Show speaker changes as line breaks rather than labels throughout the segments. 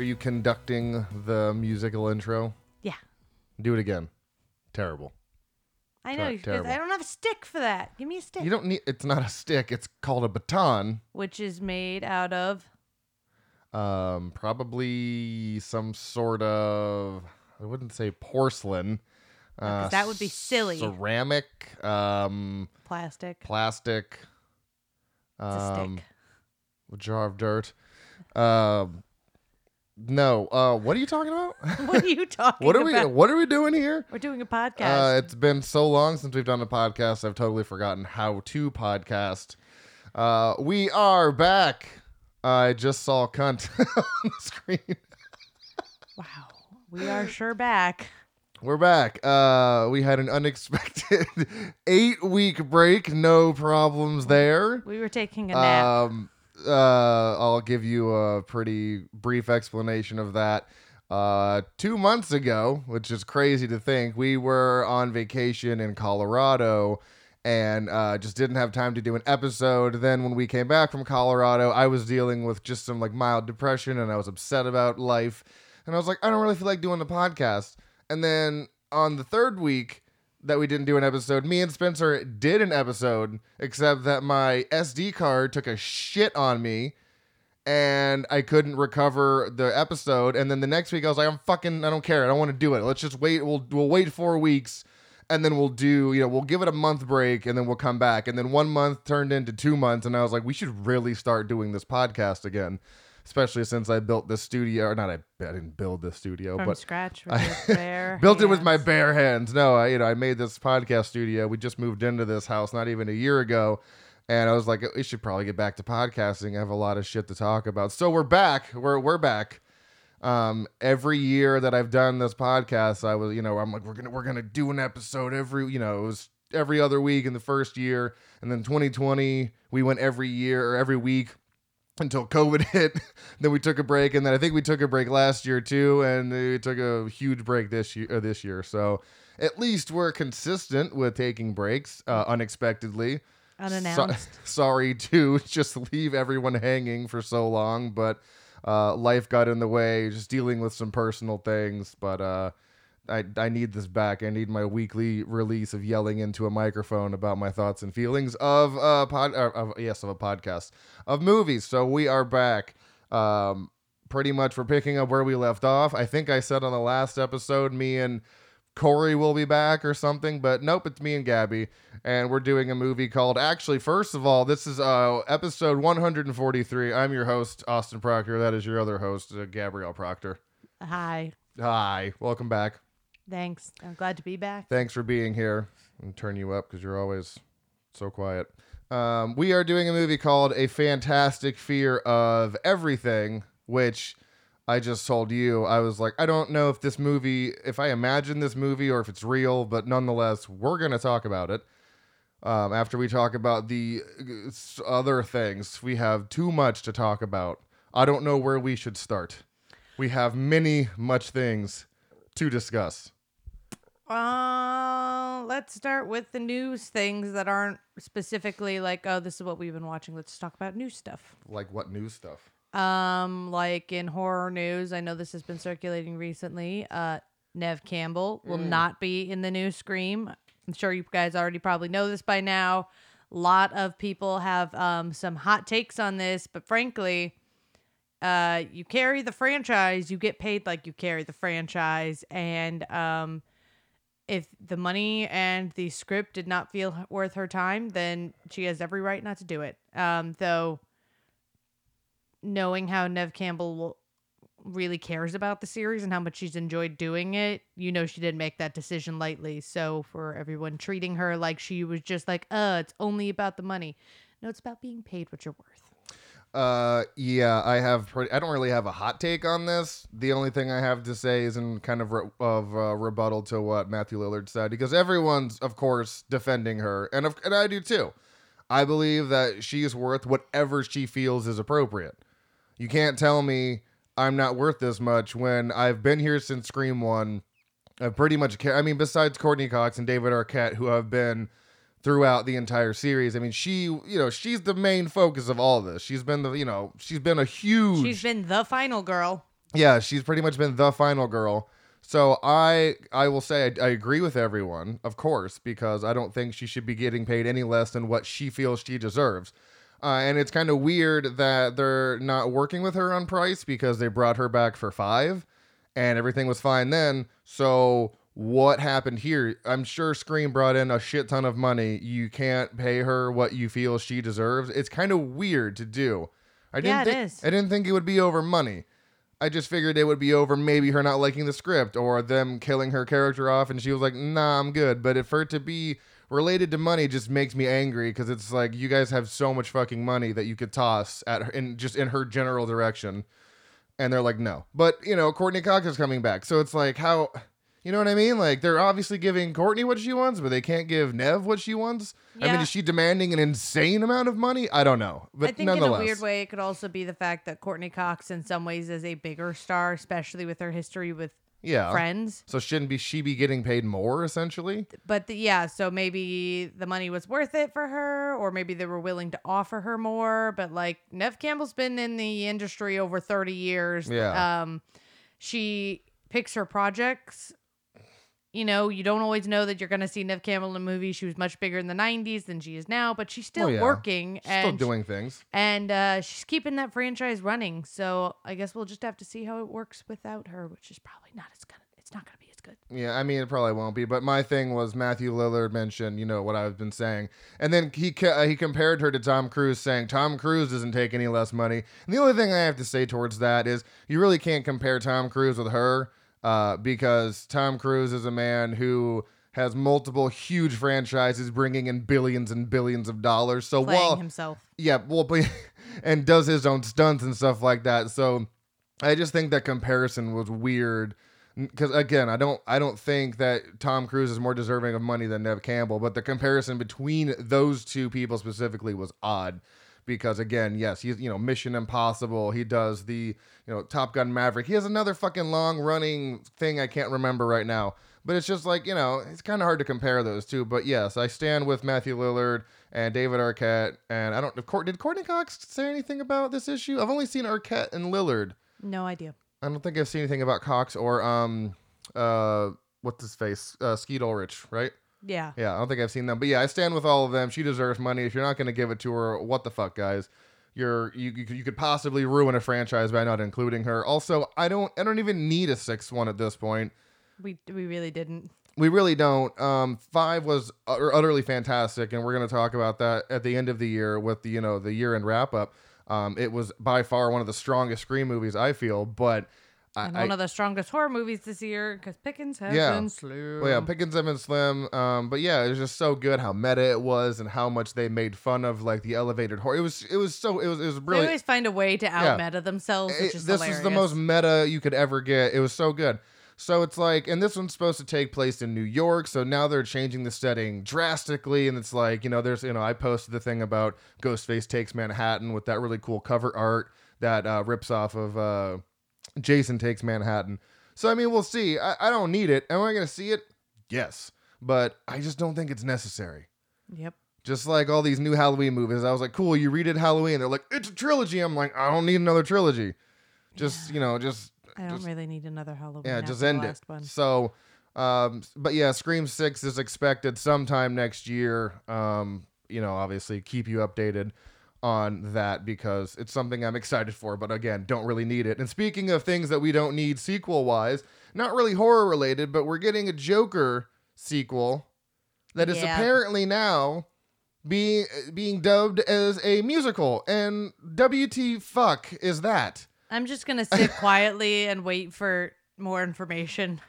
are you conducting the musical intro?
Yeah.
Do it again. Terrible.
I
Ter-
know. because
terrible.
I don't have a stick for that. Give me a stick.
You don't need. It's not a stick. It's called a baton.
Which is made out of.
Um, probably some sort of. I wouldn't say porcelain. Uh,
'cause that would be silly.
Ceramic. Um,
Plastic.
plastic.
It's a
Um,
stick.
a jar of dirt. Um, no. Uh, what are you talking about?
What are you talking
what are we?
about?
What are we doing here?
We're doing a podcast.
Uh, it's been so long since we've done a podcast. I've totally forgotten how to podcast. Uh, we are back. I just saw cunt on the screen.
wow. We are sure back.
We're back. Uh, we had an unexpected eight week break. No problems there.
We were taking a nap.
Um, uh, I'll give you a pretty brief explanation of that. Uh, two months ago, which is crazy to think, we were on vacation in Colorado and uh, just didn't have time to do an episode. Then, when we came back from Colorado, I was dealing with just some like mild depression and I was upset about life. And I was like, I don't really feel like doing the podcast. And then on the third week, that we didn't do an episode. Me and Spencer did an episode, except that my SD card took a shit on me and I couldn't recover the episode. And then the next week I was like, I'm fucking I don't care. I don't want to do it. Let's just wait. We'll we'll wait four weeks and then we'll do, you know, we'll give it a month break and then we'll come back. And then one month turned into two months, and I was like, we should really start doing this podcast again. Especially since I built this studio, or not I, I didn't build this studio,
From
but
scratch with your bare
built it with my bare hands. No, I, you know, I made this podcast studio. We just moved into this house not even a year ago, and I was like, we should probably get back to podcasting. I have a lot of shit to talk about. So we're back. We're we're back. Um, every year that I've done this podcast, I was, you know, I'm like, we're gonna we're gonna do an episode every, you know, it was every other week in the first year, and then 2020 we went every year or every week until COVID hit. then we took a break, and then I think we took a break last year too, and we took a huge break this year. Uh, this year, so at least we're consistent with taking breaks uh, unexpectedly. So-
unannounced.
sorry to just leave everyone hanging for so long, but uh, life got in the way. Just dealing with some personal things, but uh, I I need this back. I need my weekly release of yelling into a microphone about my thoughts and feelings of a pod. Uh, of, yes, of a podcast of movies. So we are back. Um, pretty much we're picking up where we left off. I think I said on the last episode, me and Corey will be back or something, but nope, it's me and Gabby, and we're doing a movie called. Actually, first of all, this is uh episode 143. I'm your host, Austin Proctor. That is your other host, uh, Gabrielle Proctor.
Hi.
Hi, welcome back.
Thanks. I'm glad to be back.
Thanks for being here. And turn you up because you're always so quiet. Um, we are doing a movie called A Fantastic Fear of Everything, which I just told you. I was like, I don't know if this movie, if I imagine this movie or if it's real, but nonetheless, we're going to talk about it. Um, after we talk about the uh, other things, we have too much to talk about. I don't know where we should start. We have many, much things to discuss.
Uh, let's start with the news things that aren't specifically like, oh, this is what we've been watching. Let's talk about new stuff.
Like what news stuff?
Um, like in horror news, I know this has been circulating recently. Uh, Neve Campbell will not be in the new Scream. I'm sure you guys already probably know this by now. A lot of people have um, some hot takes on this, but frankly, uh, you carry the franchise, you get paid like you carry the franchise, and um, if the money and the script did not feel worth her time, then she has every right not to do it. Um, though knowing how Neve Campbell really cares about the series and how much she's enjoyed doing it, you know she didn't make that decision lightly. So for everyone treating her like she was just like, uh, it's only about the money. No, it's about being paid what you're worth.
Uh, yeah, I have. Pretty, I don't really have a hot take on this. The only thing I have to say is in kind of re- of uh, rebuttal to what Matthew Lillard said, because everyone's, of course, defending her, and of, and I do too. I believe that she is worth whatever she feels is appropriate. You can't tell me I'm not worth this much when I've been here since Scream One. I've pretty much. I mean, besides Courteney Cox and David Arquette, who have been throughout the entire series. I mean, she, you know, she's the main focus of all this. She's been the, you know, she's been a huge,
She's been the final girl.
yeah, she's pretty much been the final girl. So I I will say I, I agree with everyone, of course, because I don't think she should be getting paid any less than what she feels she deserves. Uh, and it's kind of weird that they're not working with her on price because they brought her back for five, and everything was fine then. So what happened here? I'm sure Scream brought in a shit ton of money. You can't pay her what you feel she deserves. It's kind of weird to do. I didn't
Yeah, it
think
is.
I didn't think it would be over money. I just figured it would be over maybe her not liking the script or them killing her character off and she was like, "Nah, I'm good." But if for it to be related to money just makes me angry because it's like you guys have so much fucking money that you could toss at her in just in her general direction. And they're like, "No." But, you know, Courteney Cox is coming back. So it's like how you know what I mean? Like they're obviously giving Courteney what she wants, but they can't give Neve what she wants. I mean, is she demanding an insane amount of money? I don't know. But
I think in a weird way, it could also be the fact that Courteney Cox, in some ways, is a bigger star, especially with her history with
yeah.
Friends.
So shouldn't be she be getting paid more essentially?
But the, yeah, so maybe the money was worth it for her, or maybe they were willing to offer her more. But like Neve Campbell's been in the industry over thirty years.
Yeah.
Um, she picks her projects. You know, you don't always know that you're going to see Neve Campbell in a movie. She was much bigger in the '90s than she is now, but she's still
Oh, yeah.
working
Still
and
doing things.
and uh, she's keeping that franchise running. So I guess we'll just have to see how it works without her, which is probably not as gonna. It's not gonna be as good.
Yeah, I mean it probably won't be, but my thing was Matthew Lillard mentioned, you know what I've been saying, and then he ca- uh, he compared her to Tom Cruise, saying Tom Cruise doesn't take any less money. And the only thing I have to say towards that is you really can't compare Tom Cruise with her, uh, because Tom Cruise is a man who has multiple huge franchises bringing in billions and billions of dollars. So
Playing
while
himself.
yeah, well, and does his own stunts and stuff like that. So I just think that comparison was weird. Because again, I don't, I don't think that Tom Cruise is more deserving of money than Neve Campbell. But the comparison between those two people specifically was odd. Because again, yes, he's you know Mission Impossible. He does the you know Top Gun Maverick. He has another fucking long running thing I can't remember right now. But it's just like you know it's kind of hard to compare those two. But yes, I stand with Matthew Lillard and David Arquette. And I don't. Did did Courteney Cox say anything about this issue? I've only seen Arquette and Lillard.
No idea.
I don't think I've seen anything about Cox or um uh what's his face uh Skeet Ulrich, right?
Yeah.
Yeah, I don't think I've seen them, but yeah, I stand with all of them. She deserves money. If you're not going to give it to her, what the fuck, guys? You're you, you could- you could possibly ruin a franchise by not including her. Also, I don't I don't even need a sixth one at this point.
We we really didn't.
We really don't. Um, five was utter- utterly fantastic, and we're going to talk about that at the end of the year with the you know the year end wrap up. Um, it was by far one of the strongest Scream movies I feel, but
And
I,
one of the strongest horror movies this year because Pickens has
Yeah.
been slim.
Well, yeah, Pickens have been slim. Um, but yeah, it was just so good how meta it was and how much they made fun of like the elevated horror. It was it was so it was it was
They
really
always find a way to out meta themselves, which
it-
is
this
hilarious.
is the most meta you could ever get. It was so good. So it's like, and this one's supposed to take place in New York. So now they're changing the setting drastically, and it's like, you know, there's, you know, I posted the thing about Ghostface takes Manhattan with that really cool cover art that uh, rips off of uh, Jason takes Manhattan. So I mean, we'll see. I, I don't need it. Am I going to see it? Yes, but I just don't think it's necessary.
Yep.
Just like all these new Halloween movies, I was like, "Cool, you redid Halloween." They're like, "It's a trilogy." I'm like, "I don't need another trilogy." Just you know, just
I don't
just-
really need another Halloween.
yeah, just end it.
One.
So, um, but yeah, Scream Six is expected sometime next year. Um, you know, obviously keep you updated on that because it's something I'm excited for. But again, don't really need it. And speaking of things that we don't need sequel wise, not really horror related, but we're getting a Joker sequel that is
Yeah.
apparently now being being dubbed as a musical. And WT fuck is that?
I'm just gonna sit quietly and wait for more information.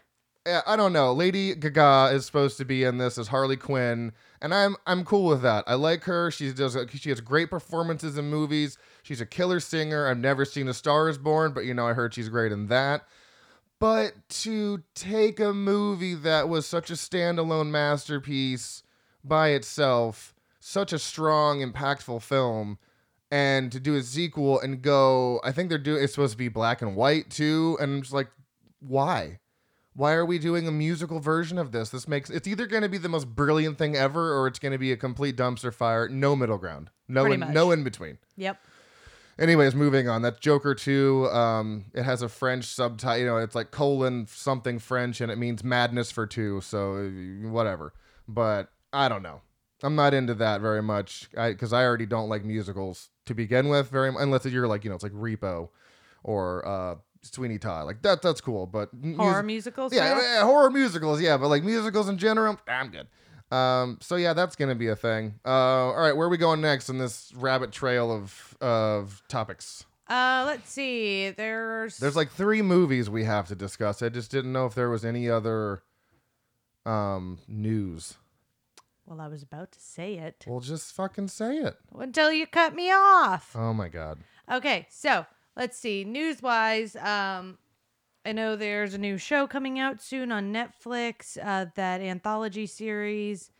I don't know. Lady Gaga is supposed to be in this as Harley Quinn, and I'm I'm cool with that. I like her. She does she has great performances in movies. She's a killer singer. I've never seen A Star Is Born, but you know I heard she's great in that. But to take a movie that was such a standalone masterpiece by itself, such a strong, impactful film, and to do a sequel and go, I think they're doing it's supposed to be black and white too, and I'm just like, why? Why are we doing a musical version of this? This makes it's either going to be the most brilliant thing ever, or it's going to be a complete dumpster fire. No middle ground. No
Pretty
in,
much.
no in between.
Yep.
Anyways, moving on. That's Joker 2. Um, it has a French subtitle. You know, it's like colon something French, and it means madness for two. So uh, whatever. But I don't know. I'm not into that very much because I, already don't like musicals to begin with. Very unless you're like you know it's like Repo or uh, Sweeney Todd. Like that that's cool. But
horror musicals.
Yeah, yeah, horror musicals. Yeah, but like musicals in general, I'm good. Um, so yeah, that's gonna be a thing. Uh, all right, where are we going next in this rabbit trail of of topics?
Uh, let's see. There's
there's like three movies we have to discuss. I just didn't know if there was any other um news.
Well, I was about to say it.
Well, just fucking say it.
Until you cut me off.
Oh my god.
Okay, so let's see. News wise, um, I know there's a new show coming out soon on Netflix. Uh, that anthology series.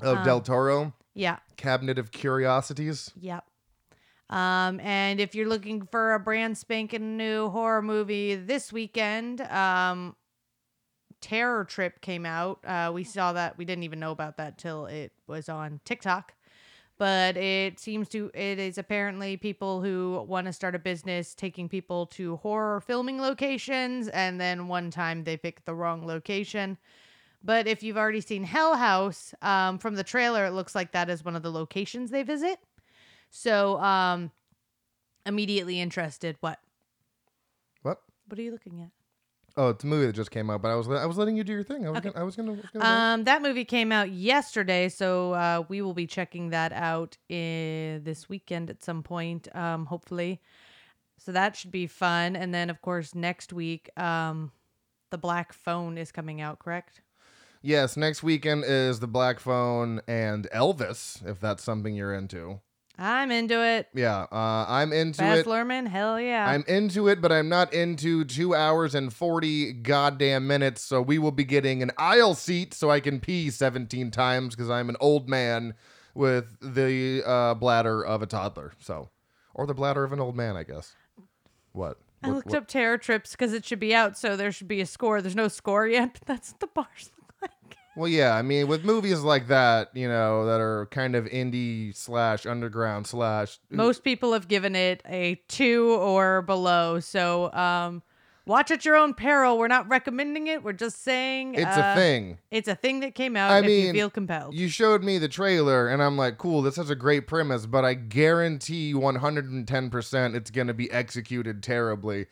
Of um, Del Toro.
Yeah.
Cabinet of Curiosities.
Yep. Um, and if you're looking for a brand spanking new horror movie this weekend, um, Terror Trip came out. Uh, we saw that. We didn't even know about that till it was on TikTok but it seems to it is apparently people who want to start a business taking people to horror filming locations and then one time they pick the wrong location. But if you've already seen hell house um, from the trailer it looks like that is one of the locations they visit. So um immediately interested what?
What?
What are you looking at
Oh, it's a movie that just came out, but I was I was letting you do your thing. I was
okay.
gonna, I was gonna. Was gonna
um, that movie came out yesterday, so uh, we will be checking that out in this weekend at some point, um, hopefully. So that should be fun. And then, of course, next week, um, the Black Phone is coming out. Correct?
Yes, next weekend is the Black Phone and Elvis, if that's something you're into.
I'm into it.
Yeah, uh, I'm into
Baz
it.
Luhrmann, hell yeah.
I'm into it, but I'm not into two hours and 40 goddamn minutes. So we will be getting an aisle seat so I can pee 17 times because I'm an old man with the uh, bladder of a toddler. So, or the bladder of an old man, I guess. What?
I looked what? up Terror Trips because it should be out, so there should be a score. There's no score yet. That's what the bars look like.
Well, yeah, I mean, with movies like that, you know, that are kind of indie slash underground slash.
Most people have given it a two or below. So, um, watch at your own peril. We're not recommending it. We're just saying
it's uh, a thing.
It's a thing that came out. I mean, you feel compelled.
You showed me the trailer, and I'm like, cool. This has a great premise, but I guarantee 110 percent it's going to be executed terribly.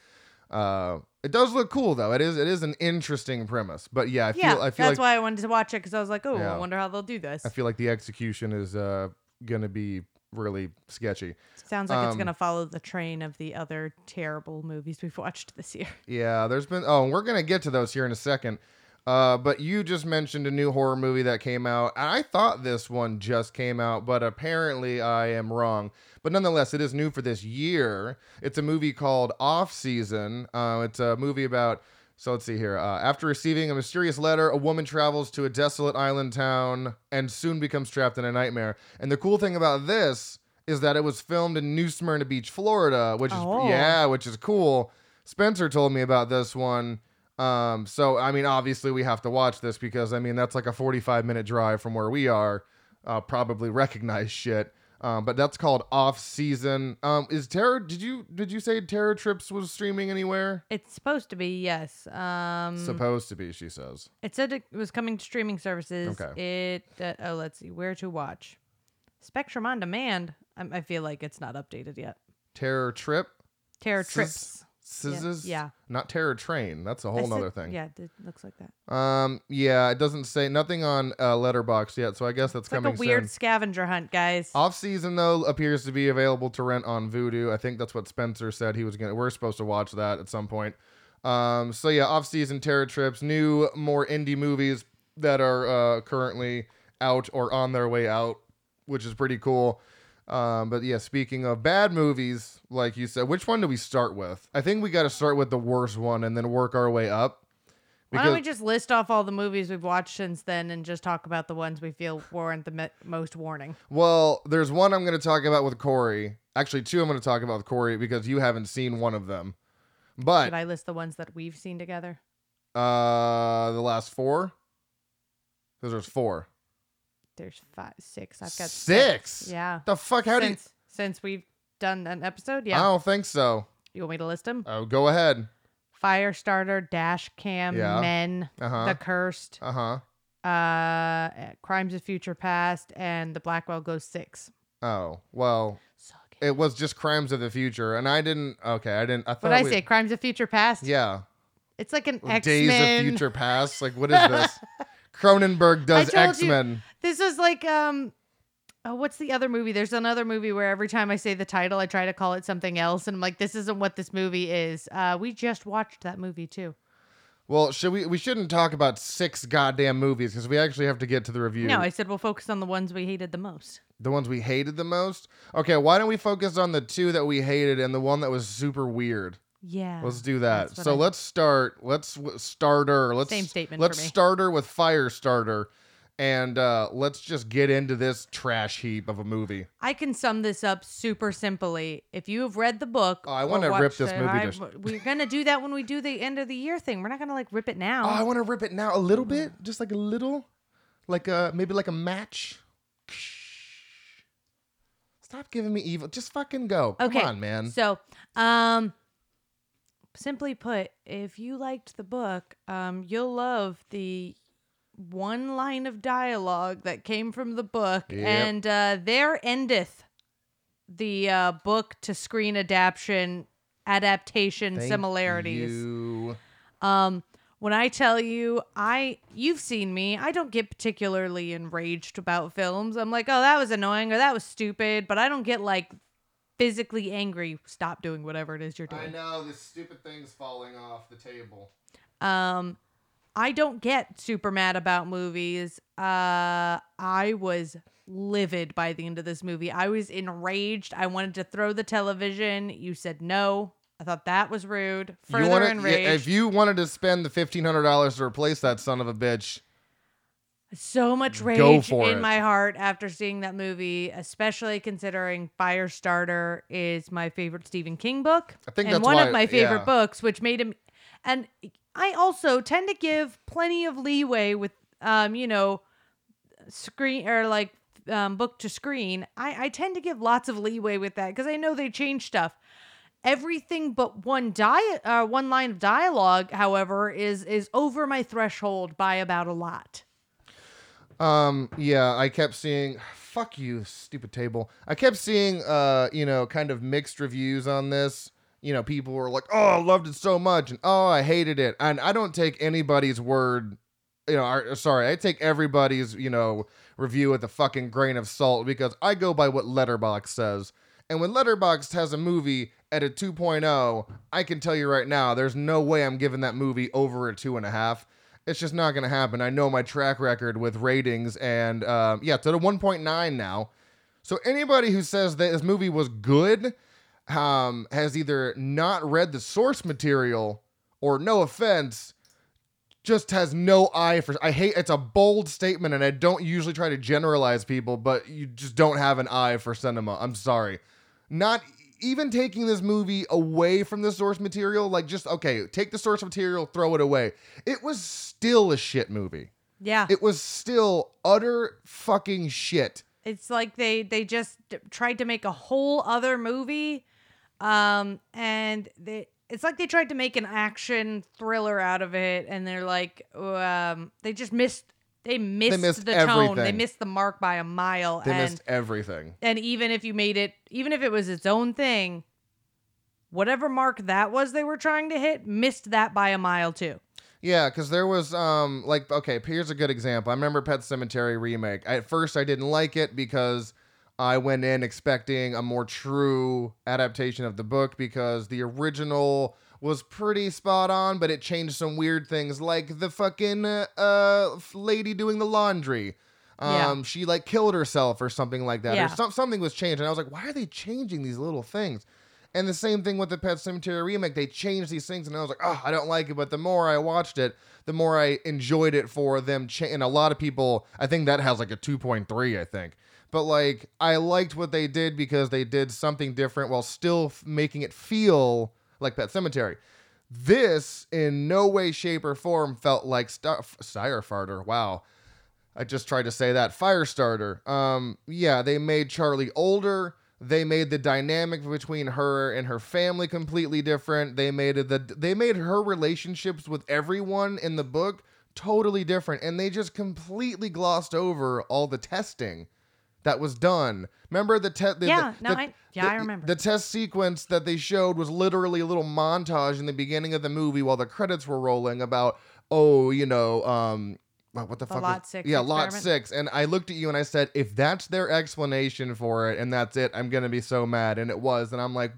Uh, it does look cool though. It is it is an interesting premise. But yeah, I feel
yeah,
I feel
that's
like,
why I wanted to watch it because I was like, oh, yeah. I wonder how they'll do this.
I feel like the execution is uh gonna be really sketchy.
Sounds like um, it's gonna follow the train of the other terrible movies we've watched this year.
Yeah, there's been oh, we're gonna get to those here in a second. Uh, but you just mentioned a new horror movie that came out. I thought this one just came out, but apparently I am wrong. But nonetheless, it is new for this year. It's a movie called Off Season. Uh, it's a movie about. So let's see here. Uh, after receiving a mysterious letter, a woman travels to a desolate island town and soon becomes trapped in a nightmare. And the cool thing about this is that it was filmed in New Smyrna Beach, Florida, which is oh. yeah, which is cool. Spencer told me about this one um, so I mean, obviously we have to watch this because I mean that's like a 45 minute drive from where we are. Uh, probably recognize shit. Um, but that's called off season. Um, is Terror? Did you did you say Terror Trips was streaming anywhere?
It's supposed to be, yes. Um,
supposed to be, she says.
It said it was coming to streaming services. Okay. It uh, oh, let's see where to watch. Spectrum on demand. I, I feel like it's not updated yet.
Terror Trip.
Terror Trips.
Scissors?
Yeah.
Not Terror Train. That's a whole other thing.
Yeah, it looks like that.
Um. Yeah, it doesn't say nothing on uh, Letterboxd yet, so I guess that's
it's
coming.
Like a weird
soon.
scavenger hunt, guys.
Off season though appears to be available to rent on Vudu. I think that's what Spencer said he was gonna. We're supposed to watch that at some point. Um. So yeah, off season terror trips, new more indie movies that are uh, currently out or on their way out, which is pretty cool. Um, but yeah, speaking of bad movies, like you said, which one do we start with? I think we got to start with the worst one and then work our way up.
Why don't we just list off all the movies we've watched since then and just talk about the ones we feel warrant the me- most warning?
Well, there's one I'm going to talk about with Corey. Actually, two I'm going to talk about with Corey because you haven't seen one of them. But
should I list the ones that we've seen together?
Uh, the last four. Because there's four.
There's five, six. I've got
six.
six. Yeah.
The fuck? How
since,
do you?
Since we've done an episode? Yeah.
I don't think so.
You want me to list them?
Oh, go ahead.
Firestarter, Dash Cam,
Yeah.
Men,
Uh huh.
The Cursed,
Uh huh.
uh, Crimes of Future Past, and The Blackwell Ghost Six.
Oh well, it was just Crimes of the Future, and I didn't. Okay, I didn't. I thought.
What I
we-
say? Crimes of Future Past.
Yeah.
It's like an X Men.
Days of Future Past. Like, what is this? Cronenberg does X Men.
This is like um. Oh, what's the other movie? There's another movie where every time I say the title, I try to call it something else, and I'm like, this isn't what this movie is. Uh, we just watched that movie too.
Well, should we? We shouldn't talk about six goddamn movies because we actually have to get to the review.
No, I said we'll focus on the ones we hated the most.
the ones we hated the most. Okay, why don't we focus on the two that we hated and the one that was super weird?
Yeah.
Let's do that. So
I-
let's start. Let's w- starter. Let's
Same statement
Let's
for me.
starter with Firestarter, and uh, let's just get into this trash heap of a movie.
I can sum this up super simply. If you have read the book,
Oh, I wanna rip
watched
this
it,
movie
I-
to-
we're gonna do that when we do the end of the year thing. We're not gonna like rip it now.
Oh, I want to rip it now a little bit, just like a little, like a maybe like a match. Stop giving me evil. Just fucking go. Come
okay,
on, man.
So, um, simply put, if you liked the book, um, you'll love the one line of dialogue that came from the book,
Yep.
and uh, there endeth the uh, book to screen adaptation adaptation
Thank
similarities.
you.
Um, when I tell you, I you've seen me, I don't get particularly enraged about films. I'm like, oh, that was annoying or that was stupid, but I don't get like physically angry. Stop doing whatever it is you're doing.
I know this stupid thing's falling off the table.
Um, I don't get super mad about movies. Uh, I was livid by the end of this movie. I was enraged. I wanted to throw the television. You said no. I thought that was rude. Further
you wanna, yeah,
enraged.
if you wanted to spend the fifteen hundred dollars to replace that son of a bitch,
so much rage in
it.
my heart after seeing that movie, especially considering Firestarter is my favorite Stephen King book.
I think
and one
why-
of my favorite
yeah.
books, which made him and I also tend to give plenty of leeway with um, you know, screen or like um, book to screen. I, I tend to give lots of leeway with that because I know they change stuff. Everything but one di- uh, one line of dialogue, however, is is over my threshold by about a lot.
Um, yeah, I kept seeing fuck you, stupid table. I kept seeing uh, you know, kind of mixed reviews on this. You know, people were like, "Oh, I loved it so much," and "Oh, I hated it." And I don't take anybody's word, you know, or, sorry, I take everybody's, you know, review with a fucking grain of salt because I go by what Letterboxd says. And when Letterboxd has a movie at a 2.0, I can tell you right now, there's no way I'm giving that movie over a two and a half. It's just not going to happen. I know my track record with ratings, and um, yeah, it's at a 1.9 now. So anybody who says that this movie was good um, has either not read the source material or, no offense, just has no eye for. I hate it's a bold statement, and I don't usually try to generalize people, but you just don't have an eye for cinema. I'm sorry. Not even taking this movie away from the source material, like just okay, take the source material, throw it away. It was still a shit movie.
Yeah.
It was still utter fucking shit.
it's like they they just tried to make a whole other movie um and they it's like they tried to make an action thriller out of it and they're like um they just missed they missed,
missed
the tone they missed the mark by a mile
They
and
missed everything.
and even if you made it even if it was its own thing whatever mark that was they were trying to hit missed that by a mile too
Yeah, because there was um like okay, here's a good example. I remember Pet Sematary remake. At first, I didn't like it because I went in expecting a more true adaptation of the book because the original was pretty spot on, but it changed some weird things like the fucking uh, lady doing the laundry.
Yeah.
Um, she like killed herself or something like that,
Yeah.
or some, something was changed, and I was like, why are they changing these little things? And the same thing with the Pet Sematary remake. They changed these things, and I was like, oh, I don't like it. But the more I watched it, the more I enjoyed it for them. Cha- and a lot of people, I think that has like a 2.3, I think. But like, I liked what they did because they did something different while still f- making it feel like Pet Sematary. This, in no way, shape, or form, felt like Star- Sire Farter. Wow. I just tried to say that. Firestarter. Um, yeah, they made Charlie older. They made the dynamic between her and her family completely different. They made the they made her relationships with everyone in the book totally different and they just completely glossed over all the testing that was done. Remember the test?
Yeah,
the,
no,
the-
I- yeah,
the-
I remember.
The test sequence that they showed was literally a little montage in the beginning of the movie while the credits were rolling about, oh, you know, um, what what the,
The
fuck?
Lot
was-
Six
Yeah, Lot? Six. And I looked at you and I said, if that's their explanation for it and that's it, I'm gonna be so mad. And it was. And I'm like,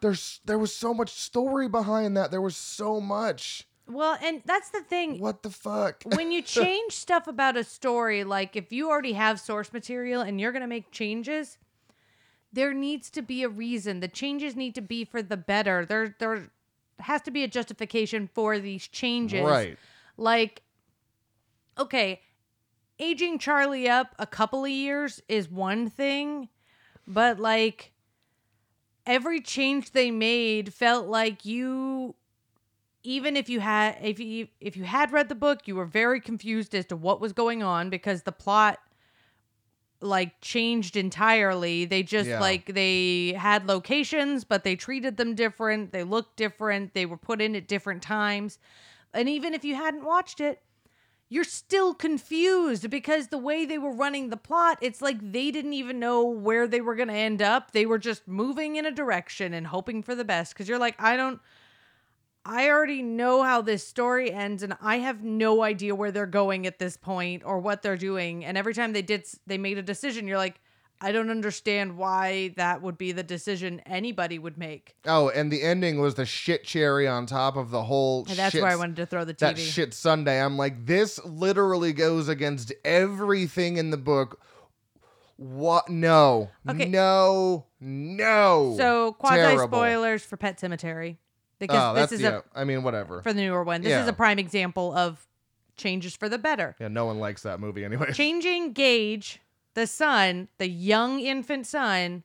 there's there was so much story behind that. There was so much.
Well, and that's the thing.
What the fuck?
when you change stuff about a story, like if you already have source material and you're going to make changes, there needs to be a reason. The changes need to be for the better. There there has to be a justification for these changes.
Right.
Like okay, aging Charlie up a couple of years is one thing, but like every change they made felt like you even if you had if you if you had read the book, you were very confused as to what was going on because the plot like changed entirely. They just
Yeah.
like they had locations, but they treated them different. They looked different. They were put in at different times. And even if you hadn't watched it, you're still confused because the way they were running the plot, it's like they didn't even know where they were going to end up. They were just moving in a direction and hoping for the best because you're like, I don't I already know how this story ends and I have no idea where they're going at this point or what they're doing. And every time they did they made a decision, you're like, I don't understand why that would be the decision anybody would make.
Oh, and the ending was the shit cherry on top of the whole.
And that's
shit
why I wanted to throw the TV.
that shit Sunday. I'm like, this literally goes against everything in the book. What? No.
Okay.
No. No.
So quasi spoilers for Pet Sematary because
Oh, that's
this is
yeah.
a
I mean, whatever.
for the newer one. This is a prime example of changes for the better.
yeah, no one likes that movie anyway.
Changing Gage, the son, the young infant son,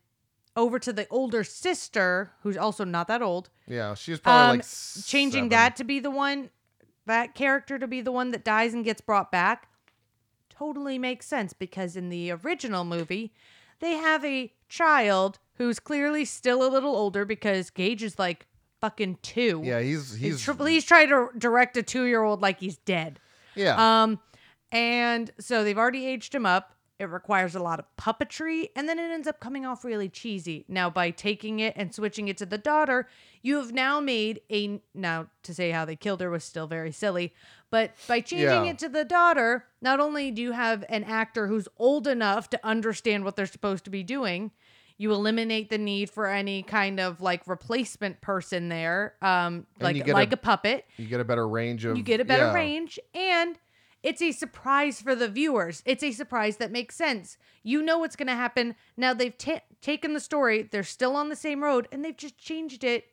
over to the older sister, who's also not that old.
yeah, she's probably
Um,
like
changing
seven.
that to be the one, that character to be the one that dies and gets brought back, totally makes sense because in the original movie, they have a child who's clearly still a little older because Gage is like fucking two.
Yeah, he's
He's
he's
tr- please try to direct a two year old like he's dead.
yeah.
Um, and so they've already aged him up. It requires a lot of puppetry, and then it ends up coming off really cheesy. Now, by taking it and switching it to the daughter, you have now made a. Now, to say how they killed her was still very silly, but by changing
Yeah.
it to the daughter, not only do you have an actor who's old enough to understand what they're supposed to be doing, you eliminate the need for any kind of like replacement person there, um,
you
like
get a-
like a puppet.
you get a better range of
you get a better
yeah.
range and it's a surprise for the viewers. It's a surprise that makes sense. You know what's going to happen. Now they've ta- taken the story they're still on the same road and they've just changed it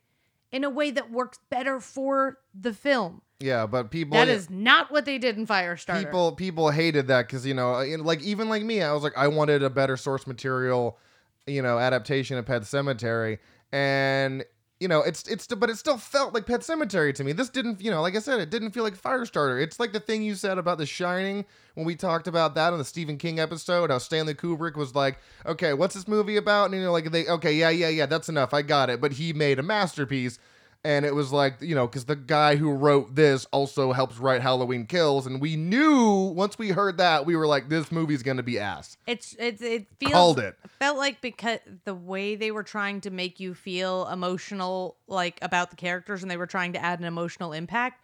in a way that works better for the film.
Yeah, but people
That is not what they did in firestarter.
People people hated that because you know you know, like even like me i was like i wanted a better source material you know adaptation of pet sematary. And you know it's it's but it still felt like pet sematary to me. This didn't you know like i said it didn't feel like firestarter. It's like the thing you said about the shining when we talked about that on the stephen king episode how stanley kubrick was like okay what's this movie about? And you know like they okay yeah yeah yeah that's enough. I got it. But he made a masterpiece and it was like you know because the guy who wrote this also helps write halloween kills. And we knew once we heard that we were like this movie's gonna be ass.
It's it's it feels
Called it.
felt like because the way they were trying to make you feel emotional like about the characters and they were trying to add an emotional impact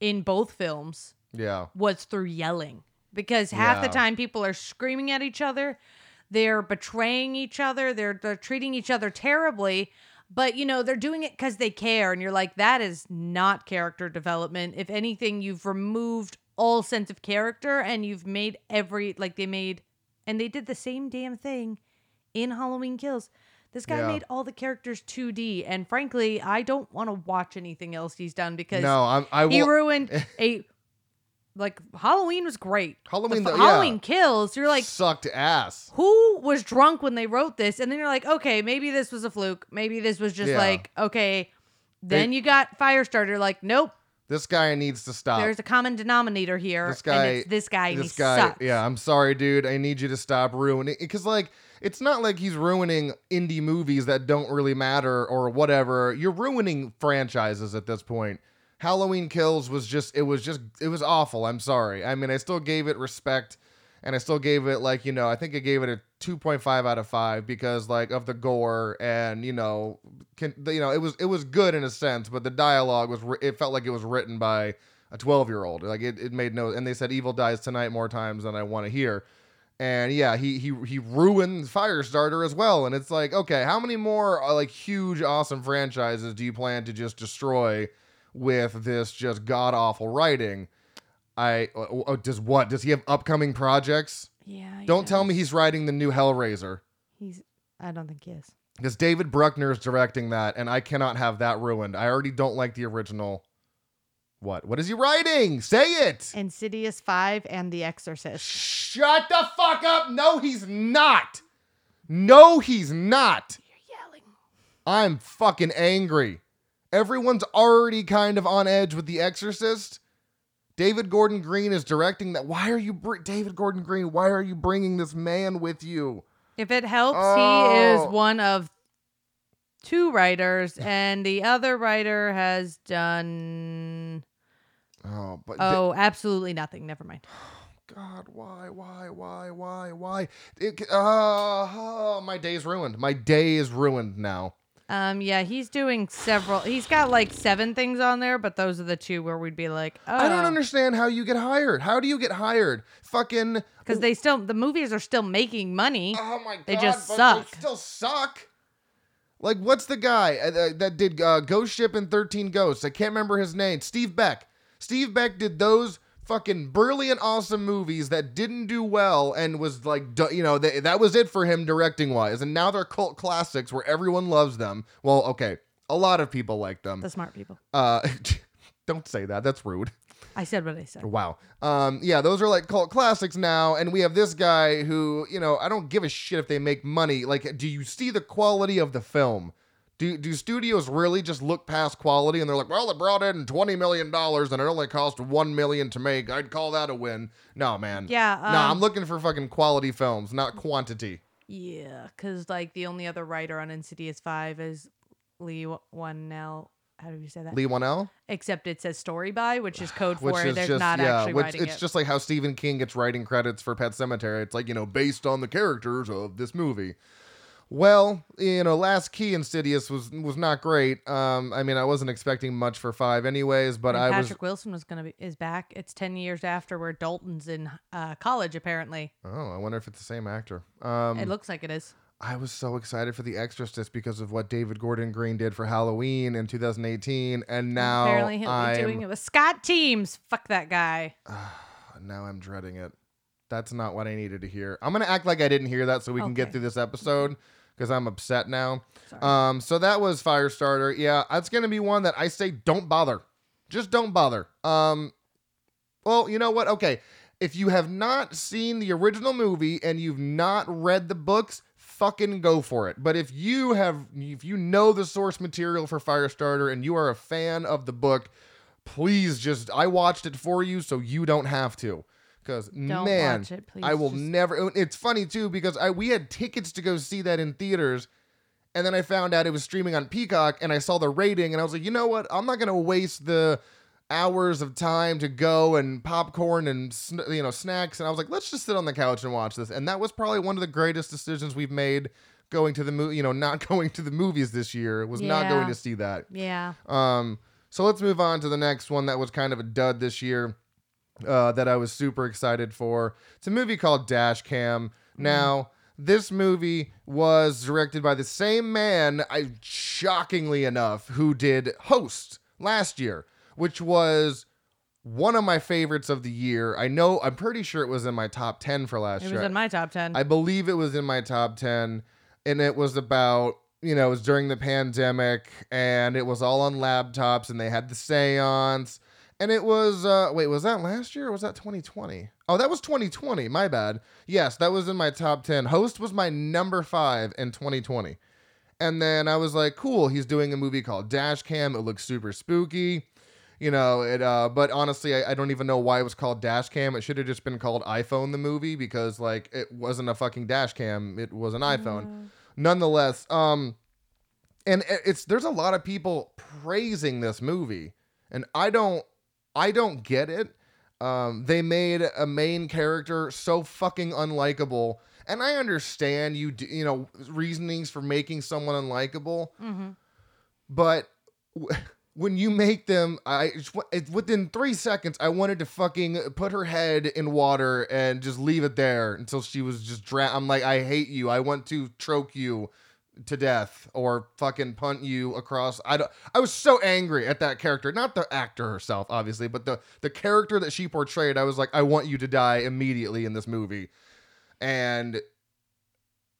in both films
yeah.
was through yelling. Because half the time people are screaming at each other they're betraying each other they're they're treating each other terribly but you know they're doing it cuz they care and you're like that is not character development if anything you've removed all sense of character and you've made every like they made and they did the same damn thing in Halloween Kills this guy
Yeah.
made all the characters 2D and frankly I don't want to watch anything else he's done because
no i'm i
he ruined a like Halloween was great.
Halloween,
The
though, yeah.
Halloween kills. You're like,
sucked ass
who was drunk when they wrote this? And then you're like, okay, maybe this was a fluke. Maybe this was just
Yeah.
like, okay. Then
They-
you got Firestarter. Like, nope.
This guy needs to stop.
There's a common denominator here.
This guy,
and it's this guy. and he
guy,
sucks.
yeah. I'm sorry, dude. I need you to stop ruining. Because like, it's not like he's ruining indie movies that don't really matter or whatever. You're ruining franchises at this point. Halloween Kills was just, it was just, it was awful. I'm sorry. I mean, I still gave it respect, and I still gave it like, you know, I think I gave it a 2.5 out of five because like of the gore and you know, can, you know, it was it was good in a sense, but the dialogue was, it felt like it was written by a 12 year old. Like it, it made no, and they said evil dies tonight more times than I want to hear. And yeah, he he he ruined Firestarter as well. And it's like, okay, how many more uh, like huge, awesome franchises do you plan to just destroy with this just god awful writing? I uh, uh, does what? Does he have upcoming projects?
Yeah.
Don't tell me he's writing the new Hellraiser
He's. I don't think he is.
because David Bruckner is directing that, and I cannot have that ruined. I already don't like the original. What? What is he writing? Say it.
Insidious Five and The Exorcist.
Shut the fuck up. No, he's not. No, he's not.
You're yelling.
I'm fucking angry. Everyone's already kind of on edge with The Exorcist. David Gordon Green is directing that. Why are you, br- David Gordon Green? Why are you bringing this man with you?
If it helps, he
Oh.
is one of two writers, and the other writer has done.
Oh, but Da-
Oh, absolutely nothing. Never mind.
God, why, why, why, why, why? It, uh, oh, my day's ruined. My day is ruined now.
Um, yeah, he's doing several. He's got like seven things on there, but those are the two where we'd be like, oh,
I don't understand how you get hired. How do you get hired? Fucking.
because they still the movies are still making money.
Oh my god.
They just
but
suck.
They still suck. Like, what's the guy uh, uh, that did uh, Ghost Ship and 13 Ghosts? I can't remember his name. Steve Beck. Steve Beck did those fucking brilliant, awesome movies that didn't do well and was like, you know, th- that was it for him directing wise. And now they're cult classics where everyone loves them. Well, okay. A lot of people like them.
The smart people.
Uh, don't say that. That's rude.
I said what I said.
Wow. Um, yeah, those are like cult classics now, and we have this guy who, you know, I don't give a shit if they make money. Like, do you see the quality of the film? Do do studios really just look past quality and they're like, well, it brought in twenty million dollars and it only cost one million to make. I'd call that a win. No, man.
Yeah.
no,
um,
I'm looking for fucking quality films, not quantity.
Yeah, because like the only other writer on Insidious Five is Leigh Whannell. How do you say that?
Leigh Whannell,
Except it says story by, which is code
which
for
is
there's
just
not
yeah,
actually
which
writing
it's
it.
just like how Stephen King gets writing credits for Pet Sematary. It's like you know based on the characters of this movie. Well, you know, Last Key Insidious was was not great. Um, I mean, I wasn't expecting much for five, anyways. But
And
I
Patrick
was.
Wilson was gonna be is back. It's ten years after where Dalton's in uh, college. Apparently,
Oh, I wonder if it's the same actor. Um,
it looks like it is.
I was so excited for The Exorcist because of what David Gordon Green did for Halloween in 2018, and now
Apparently, he'll
I'm
be doing it with Scott Teems. Fuck that guy.
now I'm dreading it. That's not what I needed to hear. I'm gonna act like I didn't hear that so we can get through this episode because I'm upset now.
Sorry.
Um, so that was Firestarter. Yeah, that's gonna be one that I say don't bother. Just don't bother. Um, well, you know what? Okay, if you have not seen the original movie and you've not read the books, fucking go for it. But if you have, if you know the source material for Firestarter and you are a fan of the book, please just I watched it for you so you don't have to. Because man,
watch it, please.
I will
Just-
never. It's funny too because I we had tickets to go see that in theaters, and then I found out it was streaming on Peacock, and I saw the rating, and I was like, you know what? I'm not gonna waste the hours of time to go and popcorn and you know snacks, and I was like, let's just sit on the couch and watch this, and that was probably one of the greatest decisions we've made going to the movie. You know, not going to the movies this year was not going to see that.
Yeah.
Um, so let's move on to the next one that was kind of a dud this year. Uh, that I was super excited for. It's a movie called Dash Cam. Now, this movie was directed by the same man, I shockingly enough, who did Host last year, which was one of my favorites of the year. I know, I'm pretty sure it was in my top 10 for last year.
It
year.
was in my top ten.
I believe it was in my top 10 and it was about, you know, it was during the pandemic and it was all on laptops and they had the seance and it was uh wait, was that last year or was that 2020? Oh, that was 2020. My bad. Yes, that was in my top 10. Host was my number 5 in 2020. And then I was like, cool, he's doing a movie called Dash Cam. It looks super spooky. you know it uh but honestly I, I don't even know why it was called dash cam it should have just been called iphone the movie because like it wasn't a fucking dash cam it was an iphone nonetheless um and it's there's a lot of people praising this movie and i don't i don't get it. Um they made a main character so fucking unlikable and i understand you do, you know reasonings for making someone unlikable
Mm-hmm.
but w- when you make them i it- within three seconds i wanted to fucking put her head in water and just leave it there until she was just drowned i'm like i hate you. I want to choke you to death or fucking punt you across. I don't i was so angry at that character not the actor herself obviously but the the character that she portrayed i was like i want you to die immediately in this movie. And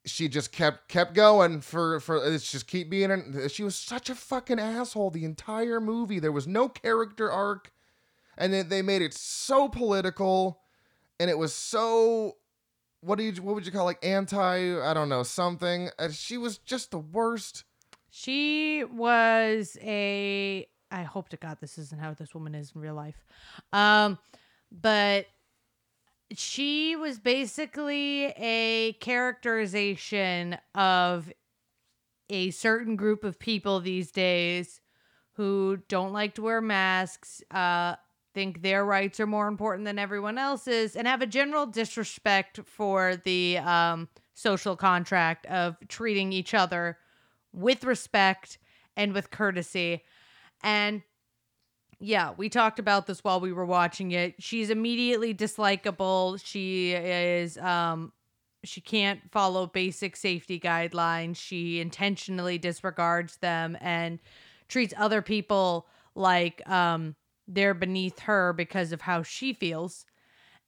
she just kept kept going for for it's just keep being an, she was such a fucking asshole the entire movie. There was no character arc. And then they made it so political and it was so what do you what would you call like anti i don't know something Uh, she was just the worst
She was a. I hope to God this isn't how this woman is in real life. Um, but she was basically a characterization of a certain group of people these days who don't like to wear masks, uh, think their rights are more important than everyone else's, and have a general disrespect for the um, social contract of treating each other with respect and with courtesy. And yeah, we talked about this while we were watching it. She's immediately dislikable. She is um she can't follow basic safety guidelines. She intentionally disregards them and treats other people like um they're beneath her because of how she feels.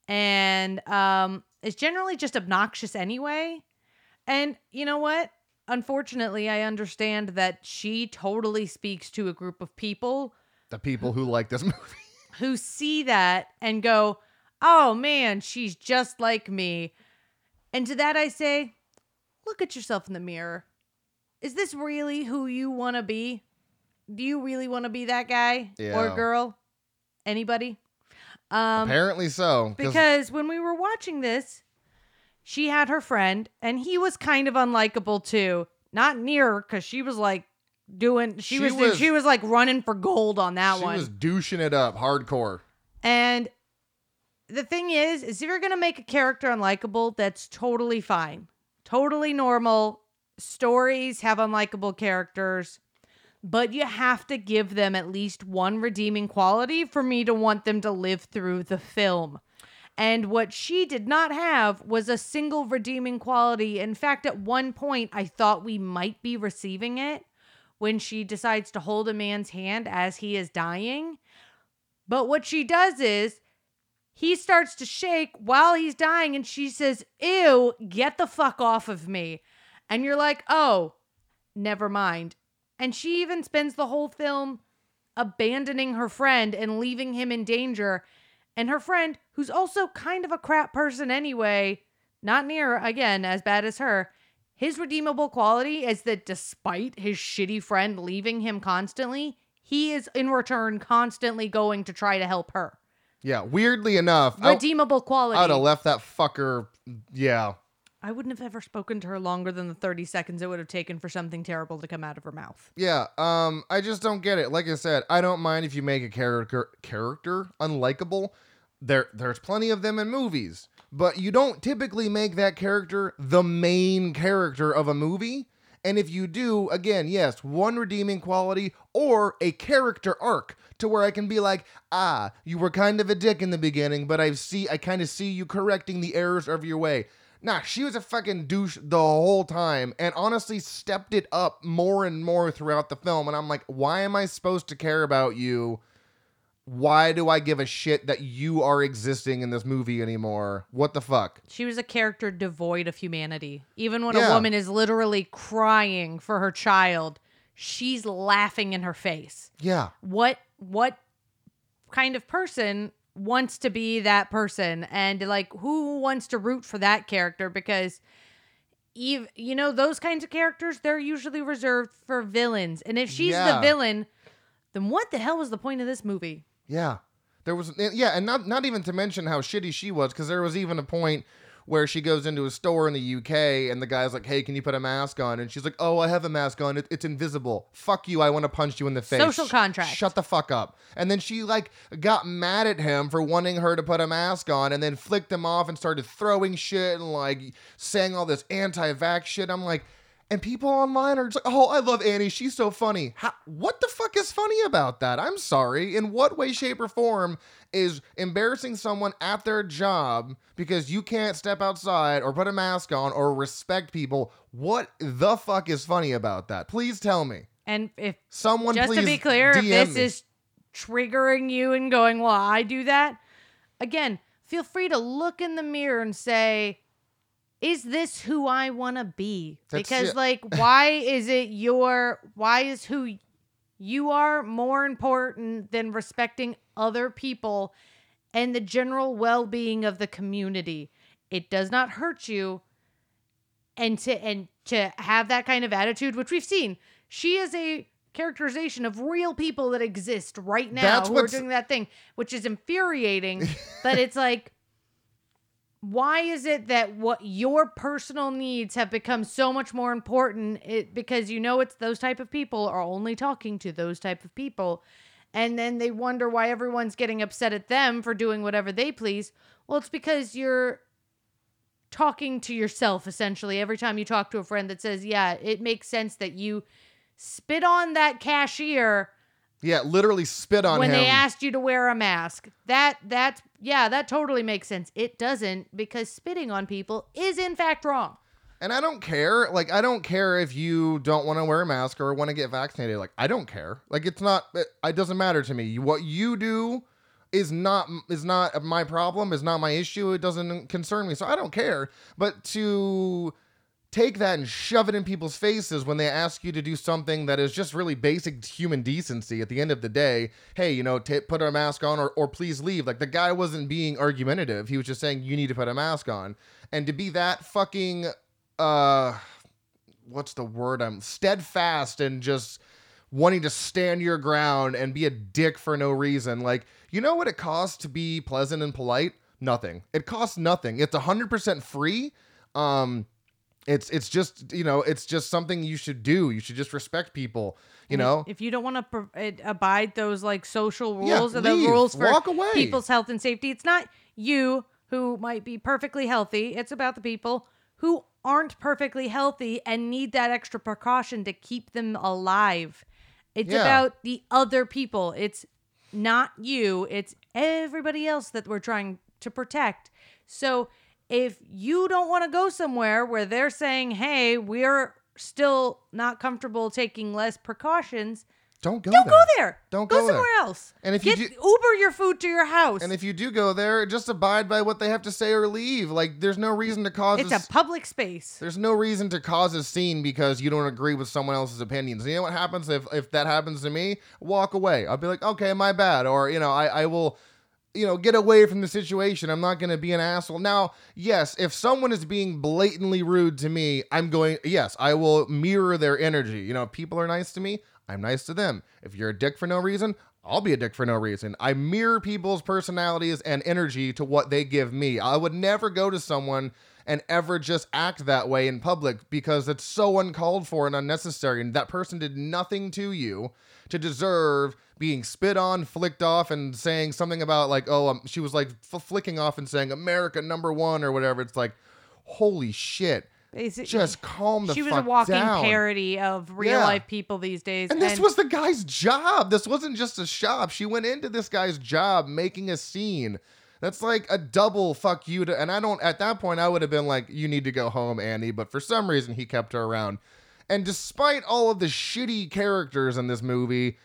And um is generally just obnoxious anyway. And you know what? Unfortunately, I understand that she totally speaks to a group of people
the people who like this movie
who see that and go, oh man, she's just like me. And to that I say, look at yourself in the mirror. Is this really who you want to be? Do you really want to be that guy or girl? Anybody? Um,
apparently so.
because when we were watching this, she had her friend, and he was kind of unlikable too. Not near because she was like doing. She,
She
was,
was-
she was like running for gold on that one.
she
one.
was douching it up hardcore
And the thing is, is if you're gonna make a character unlikable, that's totally fine, totally normal. Stories have unlikable characters, but you have to give them at least one redeeming quality for me to want them to live through the film. And what she did not have was a single redeeming quality. In fact, at one point, I thought we might be receiving it when she decides to hold a man's hand as he is dying. But what she does is he starts to shake while he's dying, and she says, Ew, get the fuck off of me. And you're like, Oh, never mind. And she even spends the whole film abandoning her friend and leaving him in danger. And her friend, who's also kind of a crap person anyway, not near, again, as bad as her, his redeemable quality is that despite his shitty friend leaving him constantly, he is in return constantly going to try to help her.
yeah weirdly enough I,
Redeemable quality.
i'd have left that fucker yeah
I wouldn't have ever spoken to her longer than the 30 seconds it would have taken for something terrible to come out of her mouth.
Yeah, um, I just don't get it. Like I said, I don't mind if you make a character character unlikable. There, there's plenty of them in movies, but you don't typically make that character the main character of a movie. And if you do, again, yes, one redeeming quality or a character arc to where I can be like, ah, you were kind of a dick in the beginning, but I see, I kind of see you correcting the errors of your way. Nah, she was a fucking douche the whole time and honestly stepped it up more and more throughout the film. And I'm like, why am I supposed to care about you? Why do I give a shit that you are existing in this movie anymore? What the fuck?
She was a character devoid of humanity. Even when
Yeah.
a woman is literally crying for her child, she's laughing in her face.
Yeah.
What what kind of person wants to be that person and like who wants to root for that character? Because Eve, you know those kinds of characters they're usually reserved for villains. And if she's the villain then what the hell was the point of this movie?
Yeah. There was yeah, and not not even to mention how shitty she was cuz there was even a point where she goes into a store in the UK and the guy's like, "Hey, can you put a mask on?" and she's like, "Oh, I have a mask on. It, it's invisible. Fuck you. I want to punch you in the face."
Social contract.
Shut the fuck up. And then she like got mad at him for wanting her to put a mask on and then flicked him off and started throwing shit and like saying all this anti-vax shit. I'm like, and people online are just like, oh, I love Annie. She's so funny. How, what the fuck is funny about that? I'm sorry. In what way, shape, or form is embarrassing someone at their job because you can't step outside or put a mask on or respect people? What the fuck is funny about that? Please tell me.
And if
Someone
just to be clear, if this
me.
is triggering you and going, well, I do that, again, feel free to look in the mirror and say, is this who I want to be?
That's
because,
it.
like, why is it your, why is who you are more important than respecting other people and the general well being of the community? It does not hurt you and to and to have that kind of attitude which we've seen she is a characterization of real people that exist right now
That's
who are doing that thing which is infuriating but it's like why is it that what your personal needs have become so much more important? It, because you know it's those type of people are only talking to those type of people and then they wonder why everyone's getting upset at them for doing whatever they please. Well it's because you're talking to yourself essentially every time you talk to a friend that says, "Yeah, it makes sense that you spit on that cashier
yeah, literally spit on
when
him.
When they asked you to wear a mask." That that's yeah, that totally makes sense. It doesn't because spitting on people is in fact wrong.
And I don't care. Like, I don't care if you don't want to wear a mask or want to get vaccinated. Like, I don't care. Like, it's not. It, it doesn't matter to me. What you do is not is not my problem. Is not my issue. It doesn't concern me. So I don't care. But to take that and shove it in people's faces when they ask you to do something that is just really basic human decency at the end of the day. Hey you know ta put a mask on or, or please leave. Like the guy wasn't being argumentative. He was just saying you need to put a mask on. And to be that fucking uh what's the word i'm steadfast and just wanting to stand your ground and be a dick for no reason. Like you know what it costs to be pleasant and polite? Nothing. It costs nothing. It's 100% free. Um it's it's just you know it's just something you should do you should just respect people you
And
know
if you don't want to pro- abide those like social
Yeah,
rules or the rules for
Walk away.
people's health and safety, it's not you who might be perfectly healthy. It's about the people who aren't perfectly healthy and need that extra precaution to keep them alive. It's
Yeah.
about the other people. It's not you. It's everybody else that we're trying to protect. So if you don't want to go somewhere where they're saying, "Hey, we're still not comfortable taking less precautions,"
don't go there.
don't
there
go there.
Don't
go,
go there.
somewhere else.
And if you do-
Uber your food to your house,
and if you do go there just abide by what they have to say or leave like there's no reason to cause
it's
a,
a public space.
there's no reason to cause a scene because you don't agree with someone else's opinions. You know what happens if if that happens to me? Walk away. I'll be like, okay, my bad, or you know, I I will, you know, get away from the situation. I'm not gonna be an asshole. Now, yes, if someone is being blatantly rude to me, I'm going. Yes, I will mirror their energy. You know, if people are nice to me. I'm nice to them. If you're a dick for no reason, I'll be a dick for no reason. I mirror people's personalities and energy to what they give me. I would never go to someone and ever just act that way in public because it's so uncalled for and unnecessary. And that person did nothing to you to deserve being spit on, flicked off, and saying something about, like, oh, um, she was like f- flicking off and saying America number one or whatever. It's like, holy shit.
Basically,
Just calm the fuck down.
she was a walking
down.
parody of real
Yeah.
life people these days.
And this was the guy's job. This wasn't just a shop. She went into this guy's job making a scene. That's like a double fuck you to. And I don't. At that point, I would have been like, "You need to go home, Annie." But for some reason, he kept her around. And despite all of the shitty characters in this movie,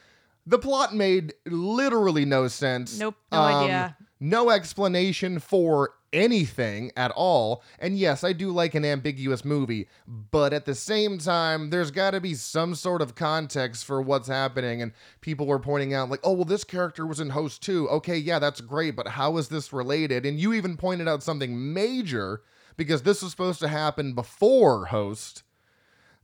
the plot made literally no sense.
Nope, no um, idea.
No explanation for anything at all. And yes, I do like an ambiguous movie, but at the same time, there's got to be some sort of context for what's happening. And people were pointing out, like, oh, well, this character was in Host 2. Okay, yeah, that's great, but how is this related? And you even pointed out something major because this was supposed to happen before Host.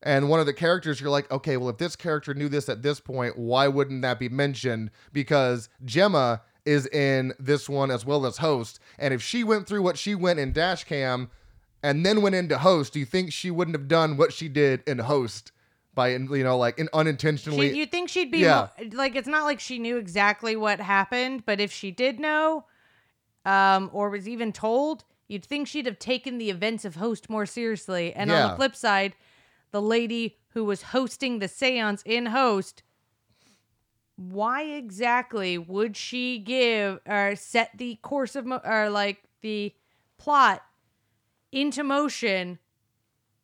And one of the characters, you're like, okay, well, if this character knew this at this point, why wouldn't that be mentioned? Because Gemma is in this one as well as host. And if she went through what she went in Dashcam and then went into host, do you think she wouldn't have done what she did in host by, you know, like in unintentionally?
She, you'd think she'd be
Yeah.
like it's not like she knew exactly what happened, but if she did know, um, or was even told, you'd think she'd have taken the events of Host more seriously. And on the flip side, the lady who was hosting the séance in Host, why exactly would she give or set the course of mo- or like the plot into motion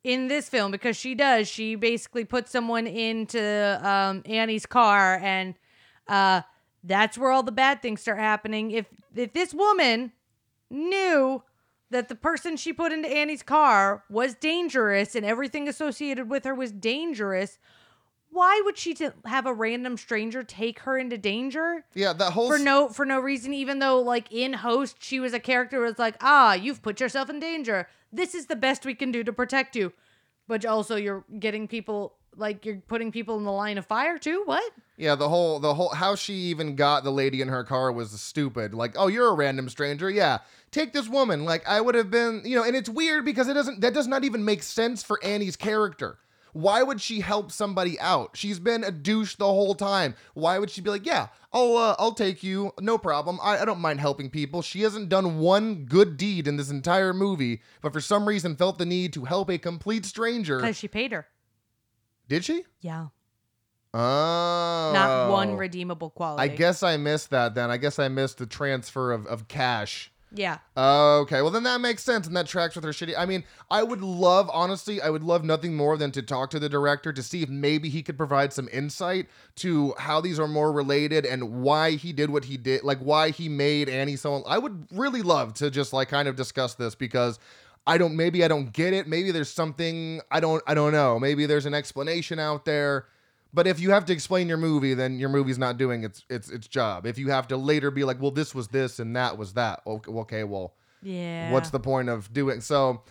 in this film? Because she does. She basically puts someone into um, annie's car and uh, that's where all the bad things start happening. If if this woman knew that the person she put into annie's car was dangerous and everything associated with her was dangerous why would she t- have a random stranger take her into danger?
Yeah, that whole
for
s-
no for no reason even though like in host she was a character who was like ah you've put yourself in danger. This is the best we can do to protect you. But also you're getting people like you're putting people in the line of fire too what
Yeah, the whole the whole how she even got the lady in her car was stupid. Like, oh, you're a random stranger. Yeah, take this woman. Like, I would have been, you know. And it's weird because it doesn't that does not even make sense for Annie's character. Why would she help somebody out? She's been a douche the whole time. Why would she be like, yeah, I'll uh, I'll take you, no problem. I, I don't mind helping people. She hasn't done one good deed in this entire movie, but for some reason felt the need to help a complete stranger.
because she paid her
Did she?
yeah
Oh,
not one redeemable quality
I guess I missed that then. I guess I missed the transfer of, of cash.
yeah
Okay, well then that makes sense and that tracks with her shitty. I mean, I would love, honestly, I would love nothing more than to talk to the director to see if maybe he could provide some insight to how these are more related and why he did what he did, like why he made Annie so. I would really love to just like kind of discuss this because I don't, maybe I don't get it. Maybe there's something I don't, I don't know. Maybe there's an explanation out there. But if you have to explain your movie, then your movie's not doing its its its job. If you have to later be like, well, this was this and that was that. Okay, okay well,
yeah
what's the point of doing so?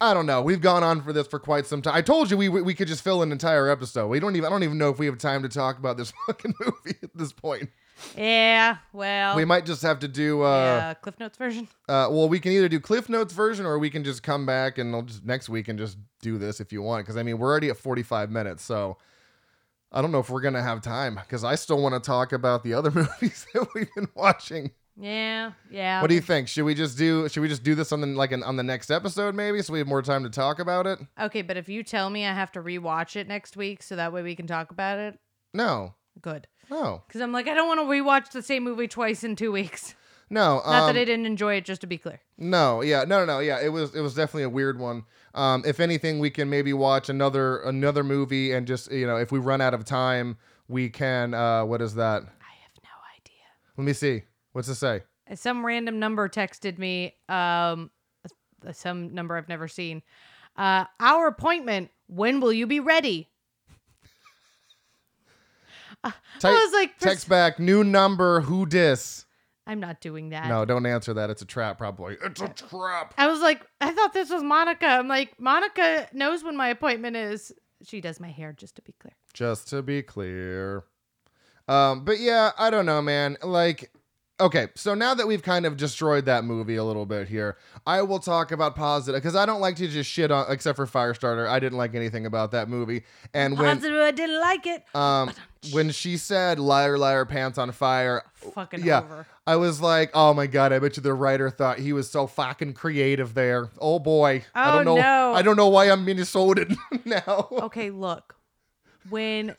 I don't know. We've gone on for this for quite some time. I told you we we could just fill an entire episode. We don't even I don't even know if we have time to talk about this fucking movie at this point.
Yeah well
We might just have to do uh
yeah cliff notes version
uh well we can either do Cliff Notes version or we can just come back and I'll just next week and just do this if you want cuz I mean we're already at 45 minutes. So I don't know if we're going to have time cuz I still want to talk about the other movies that we've been watching.
yeah yeah
What do you think? Should we just do should we just do this on the like an, on the next episode maybe so we have more time to talk about it?
okay but if you tell me i have to rewatch it next week so that way we can talk about it
No.
good
No.
Because I'm like, I don't want to rewatch the same movie twice in two weeks.
No.
Not
um,
that I didn't enjoy it, just to be clear.
No, yeah, no, no, no, yeah. It was it was definitely a weird one. Um, if anything, we can maybe watch another another movie and just you know if we run out of time, we can. Uh, what is that?
I have no idea.
Let me see. What's it say?
Some random number texted me, um, some number I've never seen. Uh, our appointment. When will you be ready?
Type,
I was like,
text back new number. Who dis?
I'm not doing that.
No, don't answer that. It's a trap. Probably. It's a trap.
I was like, I thought this was Monica. I'm like, Monica knows when my appointment is. She does my hair, just to be clear.
Just to be clear. Um, but yeah, I don't know, man. Like, okay, so now that we've kind of destroyed that movie a little bit here, I will talk about positive because I don't like to just shit on, except for Firestarter. I didn't like anything about that movie. And when
Positive, I didn't like it.
um when she said "liar, liar, pants on fire,"
Fucking
yeah,
over.
I was like, oh my god, I bet you the writer thought he was so fucking creative there. Oh boy, I
Oh,
don't know.
no.
I don't know why I'm Minnesotan now.
Okay, look. When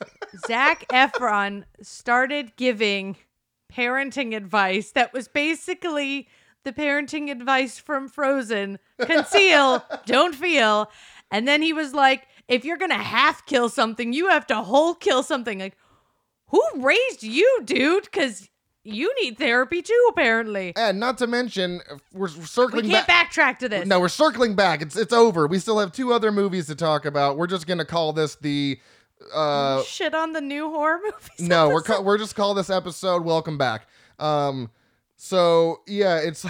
Zac Efron started giving parenting advice that was basically the parenting advice from Frozen conceal, don't feel. And then he was like, if you're going to half kill something, you have to whole kill something. Like, who raised you, dude? Because you need therapy too, apparently.
And not to mention, we're
We
circling
can't
back.
backtrack to this.
No, we're circling back. It's it's over. We still have two other movies to talk about. We're just gonna call this the. Uh,
Shit on the new horror movies.
no, we're ca- we're just call this episode "Welcome Back." Um, so yeah, it's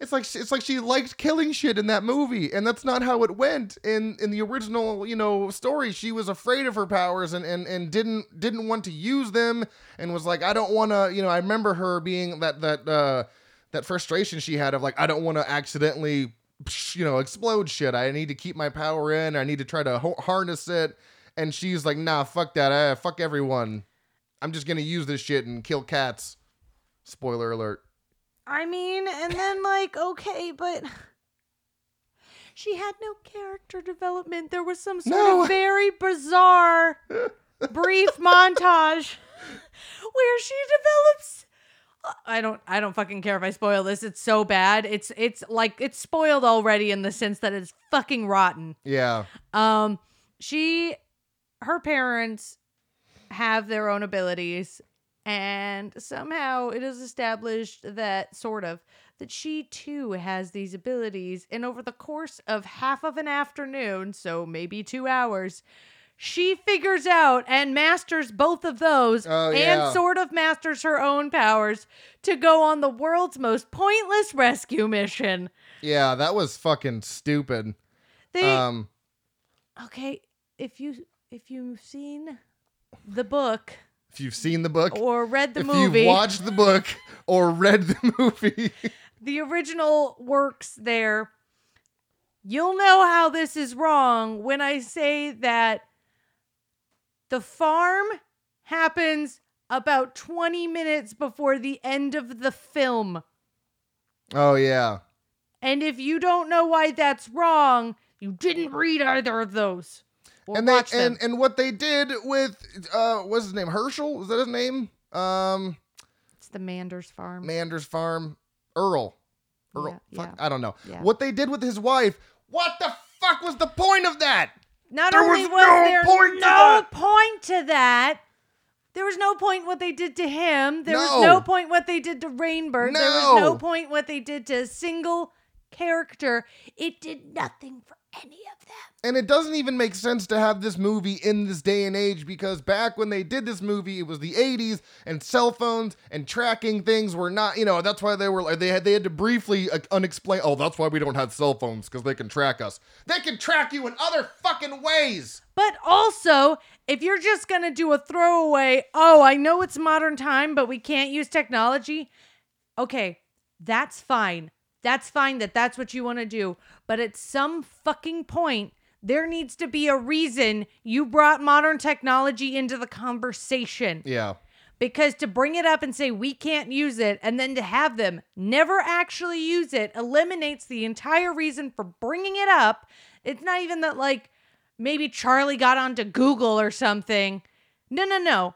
it's like it's like she liked killing shit in that movie, and that's not how it went in in the original you know story. She was afraid of her powers and and and didn't didn't want to use them, and was like, I don't want to. You know, I remember her being that that uh that frustration she had of like, I don't want to accidentally you know explode shit. I need to keep my power in. I need to try to ho- harness it. And she's like, Nah, fuck that. Uh, fuck everyone. I'm just gonna use this shit and kill cats. Spoiler alert.
I mean, and then like, okay, but she had no character development. There was some sort
No.
of very bizarre brief montage where she develops I don't I don't fucking care if I spoil this. It's so bad. It's it's like it's spoiled already in the sense that it's fucking rotten.
Yeah.
Um she her parents have their own abilities and somehow it is established that sort of that she too has these abilities and over the course of half of an afternoon so maybe 2 hours she figures out and masters both of those
Oh, yeah.
and sort of masters her own powers to go on the world's most pointless rescue mission
Yeah, that was fucking stupid.
they
Um
okay if you if you've seen the book
if you've seen the book,
or read the
if
movie
you've watched the book or read the movie.
the original works there you'll know how this is wrong when i say that the farm happens about 20 minutes before the end of the film
oh yeah.
and if you don't know why that's wrong you didn't read either of those or
and they and and what they did with uh what's his name? Herschel? Is that his name? Um
it's the manders farm
Manders Farm. Earl. Earl.
Yeah,
fuck,
yeah.
I don't know.
Yeah.
What they did with his wife. What the fuck was the point of that?
Not
There
only
was
was,
no
there
point to
no
that.
point to that, there was no point what they did to him. There
No.
was no point what they did to Rainbird. There was
No.
no point what they did to a single character. It did nothing for any of them.
And it doesn't even make sense to have this movie in this day and age because back when they did this movie, it was the 80s and cell phones and tracking things were not, you know, that's why they were like, they had, they had to briefly uh, unexplain, oh, that's why we don't have cell phones because they can track us. They can track you in other fucking ways.
But also, if you're just going to do a throwaway, oh, I know it's modern time, but we can't use technology. Okay, that's fine. That's fine that that's what you want to do. But at some fucking point, there needs to be a reason you brought modern technology into the conversation.
Yeah.
Because to bring it up and say we can't use it and then to have them never actually use it eliminates the entire reason for bringing it up. It's not even that, like, maybe Charlie got onto Google or something. No, no, no.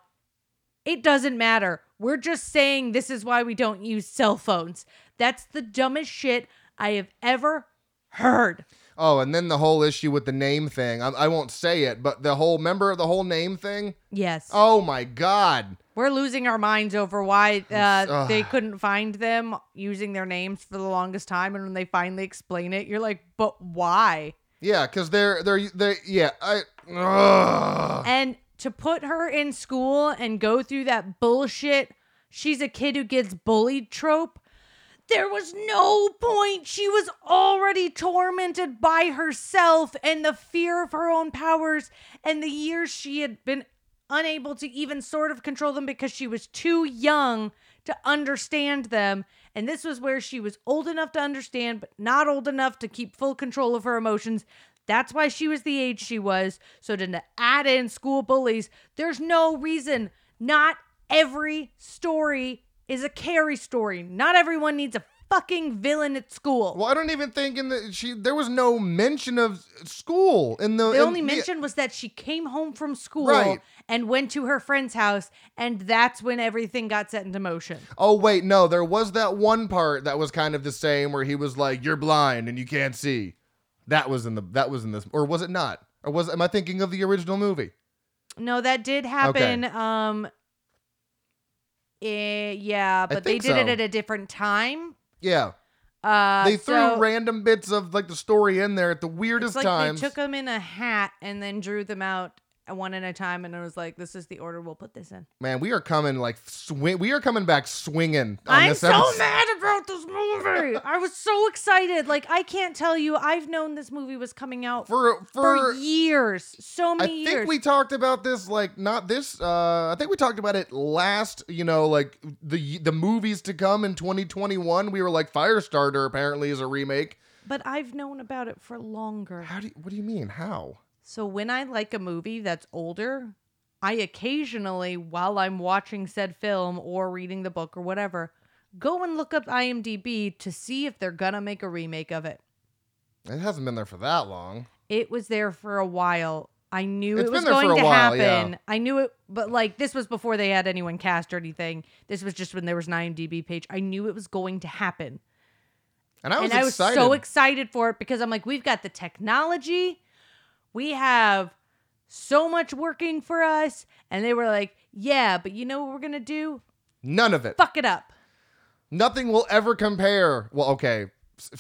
It doesn't matter. We're just saying this is why we don't use cell phones. That's the dumbest shit I have ever heard.
Oh, and then the whole issue with the name thing. I, I won't say it, but the whole, member of the whole name thing?
Yes.
Oh my God.
We're losing our minds over why uh, they couldn't find them using their names for the longest time. And when they finally explain it, you're like, but why?
Yeah, because they're, they're, they, yeah, I, ugh.
And to put her in school and go through that bullshit, she's a kid who gets bullied trope. There was no point. She was already tormented by herself and the fear of her own powers and the years she had been unable to even sort of control them because she was too young to understand them. And this was where she was old enough to understand, but not old enough to keep full control of her emotions. That's why she was the age she was. So to add in school bullies, there's no reason. Not every story is a Carrie story. Not everyone needs a fucking villain at school.
Well, I don't even think in the she there was no mention of school in the.
The
in
only mention was that she came home from school
Right.
and went to her friend's house, and that's when everything got set into motion.
Oh wait, no, there was that one part that was kind of the same where he was like, "You're blind and you can't see." That was in the that was in this, or was it not? Or was am I thinking of the original movie?
No, that did happen. Um, eh, yeah, but they did it at a different time.
Yeah,
Uh,
they threw
so
random bits of like the story in there at the weirdest
like
times.
they took them in a hat and then drew them out one at a time, and it was like, "This is the order we'll put this in."
Man, we are coming like swing. We are coming back swinging. On
I'm so
episode.
mad about this movie. I was so excited. Like I can't tell you. I've known this movie was coming out for,
for for.
years, so many.
I
many
think
years.
we talked about this like not this. uh I think we talked about it last. You know, like the the movies to come in 2021. We were like Firestarter apparently is a remake.
but I've known about it for longer.
How do you, what do you mean? How?
So when I like a movie that's older, I occasionally, while I'm watching said film or reading the book or whatever, go and look up IMDb to see if they're gonna make a remake of it.
It hasn't been there for that long.
It was there for a while. I knew
It's
it was
been there for
going to
while, yeah.
happen. I knew it, but like this was before they had anyone cast or anything. This was just when there was an IMDb page. I knew it was going to happen.
And I was
and I was so excited for it because I'm like, we've got the technology, we have so much working for us, and they were like, yeah, but you know what we're gonna do?
None of it.
Fuck it up.
Nothing will ever compare. Well, okay,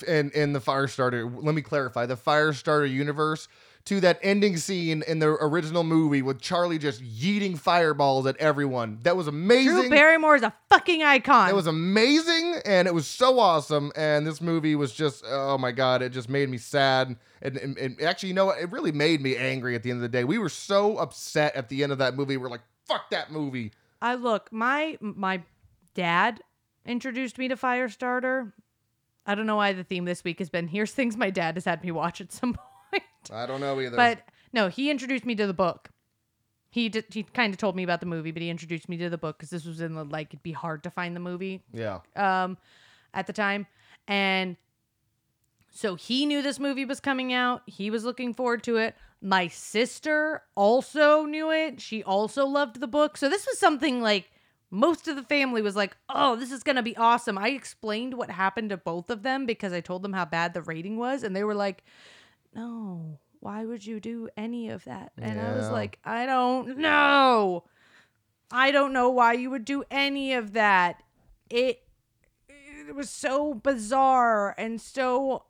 in in the Firestarter, let me clarify the Firestarter universe to that ending scene in the original movie with Charlie just yeeting fireballs at everyone. That was amazing. Drew.
Barrymore is a fucking icon.
It was amazing and it was so awesome. And this movie was just, oh my God, it just made me sad. And, and, and actually, you know what? It really made me angry at the end of the day. We were so upset at the end of that movie. We're like, fuck that movie.
I look, my my dad introduced me to Firestarter. I don't know why the theme this week has been here's things my dad has had me watch at some point.
I don't know either.
But no, he introduced me to the book. He did, he kind of told me about the movie, but he introduced me to the book because this was in the like it'd be hard to find the movie
yeah.
um at the time, and so he knew this movie was coming out. He was looking forward to it. My sister also knew it. She also loved the book. So this was something like most of the family was like, "Oh, this is going to be awesome." I explained what happened to both of them because I told them how bad the rating was and they were like, "No, why would you do any of that?" And I was
Yeah.
like, "I don't know. I don't know why you would do any of that." It it was so bizarre and so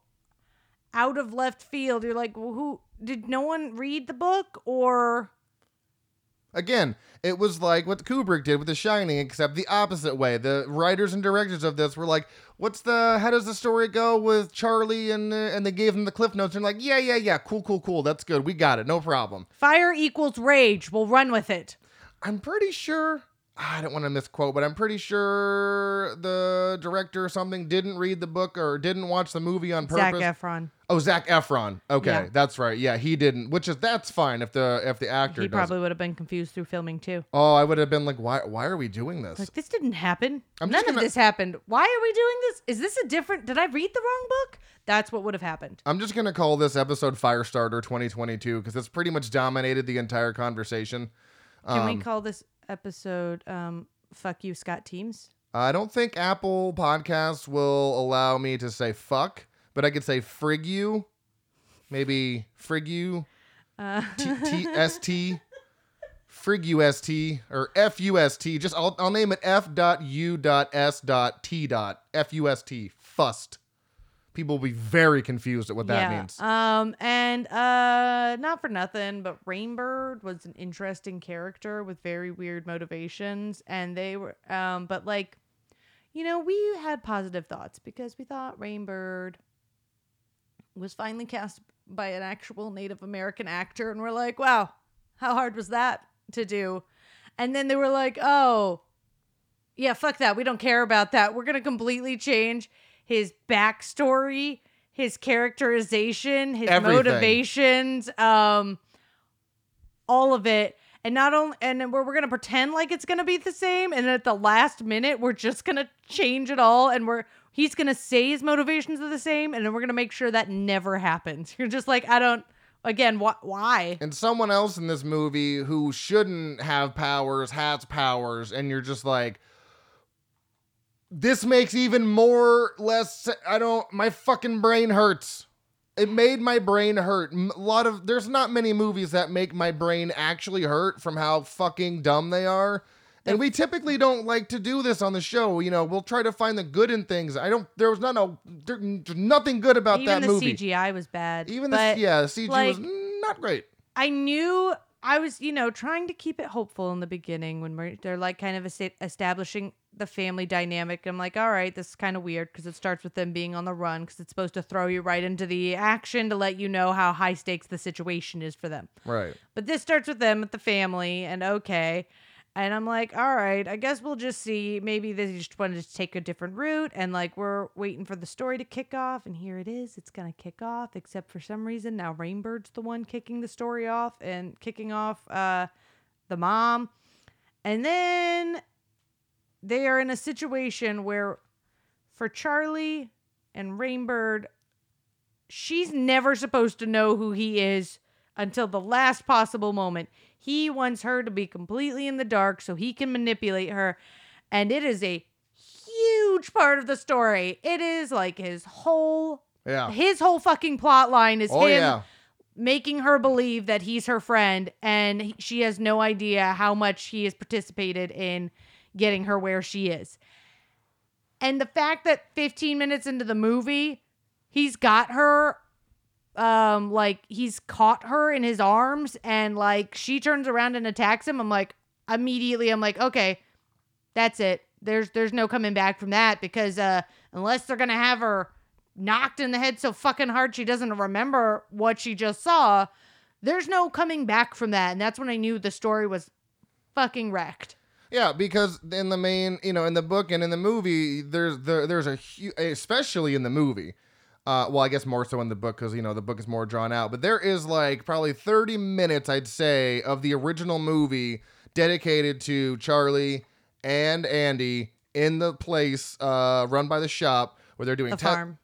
out of left field. You're like, well, who did no one read the book or
Again, it was like what Kubrick did with The Shining, except the opposite way. The writers and directors of this were like, "What's the? How does the story go with Charlie?" And uh, and they gave him the cliff notes and like, "Yeah, yeah, yeah, cool, cool, cool. That's good. We got it. No problem."
fire equals rage? We'll run with it.
I'm pretty sure. I don't want to misquote, but I'm pretty sure the director or something didn't read the book or didn't watch the movie on purpose.
Efron.
oh, Zac Efron. Okay,
Yeah.
that's right. Yeah, he didn't. Which is that's fine if the if the actor
He probably would have been confused through filming too.
Oh, I would have been like, why? Why are we doing this?
Like this didn't happen.
I'm
None of
gonna-
this happened. Why are we doing this? Is this a different? Did I read the wrong book? That's what would have happened.
I'm just gonna call this episode Firestarter 2022 because it's pretty much dominated the entire conversation.
Can
Um,
we call this episode um, "Fuck You, Scott Teems"?
I don't think Apple Podcasts will allow me to say fuck, but I could say frig you, maybe frig you, T S T, frig U S T or F U S T. Just I'll I'll name it F dot U dot S dot T dot F U S T. Fust. People will be very confused at what that
yeah.
means.
Um, and uh, not for nothing, but Rainbird was an interesting character with very weird motivations, and they were, um, but like, you know, we had positive thoughts because we thought Rainbird was finally cast by an actual Native American actor, and we're like, wow, how hard was that to do? And then they were like, oh, yeah, fuck that. We don't care about that. We're gonna completely change his backstory, his characterization, his
Everything.
motivations, um, all of it. And not only, and we're, we're gonna pretend like it's gonna be the same, and at the last minute, we're just gonna change it all, and we're he's gonna say his motivations are the same, and then we're gonna make sure that never happens. You're just like, I don't. Again, wh- why?
and someone else in this movie who shouldn't have powers has powers and you're just like this makes even more less i don't my fucking brain hurts it made my brain hurt A lot of there's not many movies that make my brain actually hurt from how fucking dumb they are and we typically don't like to do this on the show you know we'll try to find the good in things i don't there was not a there's nothing good about
Even
that movie.
Even the CGI was bad.
even the yeah the cg was not great
I knew I was, you know, trying to keep it hopeful in the beginning when we're, they're like kind of establishing the family dynamic. I'm like, all right, this is kind of weird because it starts with them being on the run because it's supposed to throw you right into the action to let you know how high stakes the situation is for them.
Right.
But this starts with them with the family, and okay. And I'm like, all right, I guess we'll just see. Maybe they just wanted to take a different route, and like we're waiting for the story to kick off, and here it is. It's gonna kick off, except for some reason now Rainbird's the one kicking the story off and kicking off uh, the mom, and then they are in a situation where, for Charlie and Rainbird, she's never supposed to know who he is until the last possible moment. He wants her to be completely in the dark so he can manipulate her. And it is a huge part of the story. It is like his whole
Yeah.
his whole fucking plot line is
Oh
him
yeah.
making her believe that he's her friend and he- she has no idea how much he has participated in getting her where she is. And the fact that 15 minutes into the movie, he's got her um like he's caught her in his arms and like she turns around and attacks him. I'm like immediately I'm like, "Okay, that's it. There's there's no coming back from that because uh unless they're going to have her knocked in the head so fucking hard she doesn't remember what she just saw, there's no coming back from that. And that's when I knew the story was fucking wrecked.
Yeah, because in the main, you know, in the book and in the movie, there's there, there's a huge, especially in the movie. Uh, well, I guess more so in the book because you know the book is more drawn out. But there is like probably 30 minutes, I'd say, of the original movie dedicated to Charlie and Andy in the place uh, run by the shop where they're doing
The
te-
farm.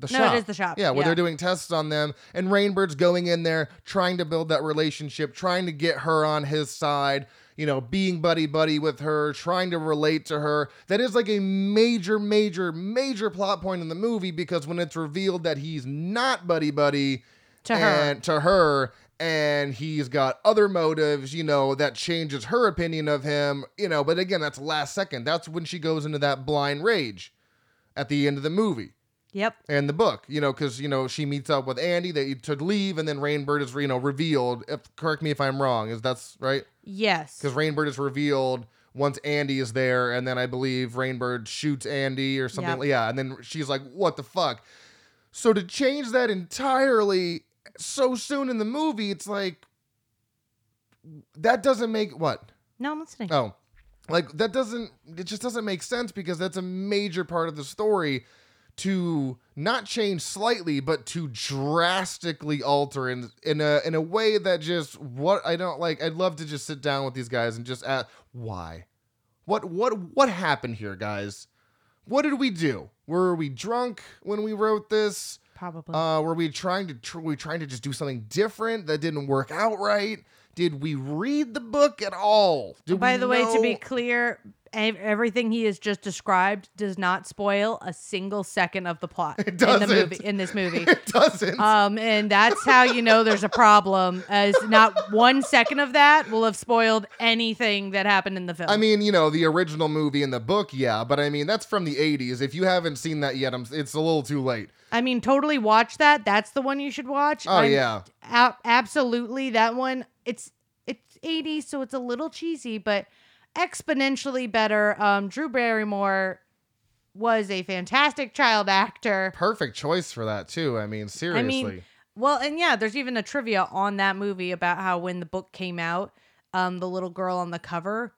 the
No,
shop.
it is the shop,
Yeah, where
yeah.
they're doing tests on them, and Rainbird's going in there trying to build that relationship, trying to get her on his side. You know, being buddy buddy with her, trying to relate to her. That is like a major, major, major plot point in the movie because when it's revealed that he's not buddy buddy
To her.
to her, and he's got other motives, you know, that changes her opinion of him. You know, but again, that's last second. That's when she goes into that blind rage at the end of the movie
Yep.
and the book, you know, because you know she meets up with Andy, they to leave, and then Rainbird is you know revealed. If correct me if I'm wrong, is that's right?
Yes.
Because Rainbird is revealed once Andy is there, and then I believe Rainbird shoots Andy or something.
Yep.
Yeah, and then she's like, "What the fuck?" So to change that entirely so soon in the movie, it's like that doesn't make what
No, I'm listening.
Oh, like that doesn't it just doesn't make sense because that's a major part of the story to not change slightly but to drastically alter in in a in a way that just what I don't like I'd love to just sit down with these guys and just ask why what what what happened here guys what did we do were we drunk when we wrote this
Probably.
uh, were we trying to tr- were we trying to just do something different that didn't work out right? Did we read the book at all? Did
By the way, to be clear, everything he has just described does not spoil a single second of the plot in the movie. In this movie,
it doesn't.
um, and that's how you know there's a problem, as not one second of that will have spoiled anything that happened in the film.
I mean, you know, the original movie in the book, yeah, but I mean, that's from the 80s. If you haven't seen that yet, I'm, it's a little too late.
I mean, totally watch that. That's the one you should watch.
Oh,
I'm-
yeah.
a- absolutely. That one. It's it's 80s, so it's a little cheesy, but exponentially better. Um, Drew Barrymore was a fantastic child actor.
Perfect choice for that, too. I mean, seriously.
I mean, well, and yeah, there's even a trivia on that movie about how when the book came out, um, the little girl on the cover,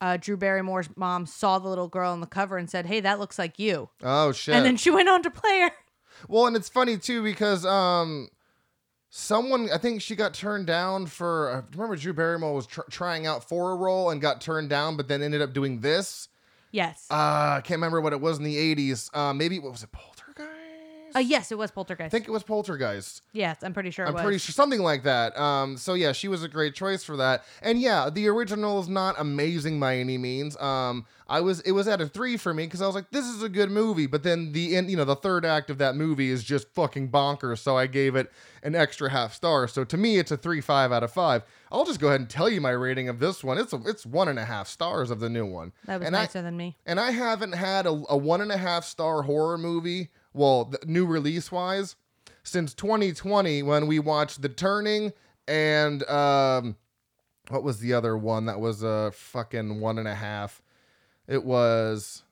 uh, Drew Barrymore's mom saw the little girl on the cover and said, "Hey, that looks like you,"
oh, shit.
and then she went on to play her.
Well, and it's funny too because um, someone I think she got turned down for. uh, Remember, Drew Barrymore was tr- trying out for a role and got turned down, but then ended up doing this.
Yes.
Uh, I can't remember what it was in the '80s. Uh, maybe what was it?
Uh, yes, it was Poltergeist.
I think it was Poltergeist.
yes, I'm pretty sure it
I'm
was.
pretty sure something like that. Um, so yeah, she was a great choice for that. And yeah, the original is not amazing by any means. Um, I was it was at a three for me because I was like, this is a good movie. But then the end, you know, the third act of that movie is just fucking bonkers. So I gave it an extra half star. So to me, it's a three five out of five. I'll just go ahead and tell you my rating of this one. It's a, it's one and a half stars of the new one.
That was
and I,
nicer than me.
and I haven't had a, a one and a half star horror movie, well, new release wise, since 2020 when we watched The Turning and um, what was the other one that was a fucking one and a half? It was,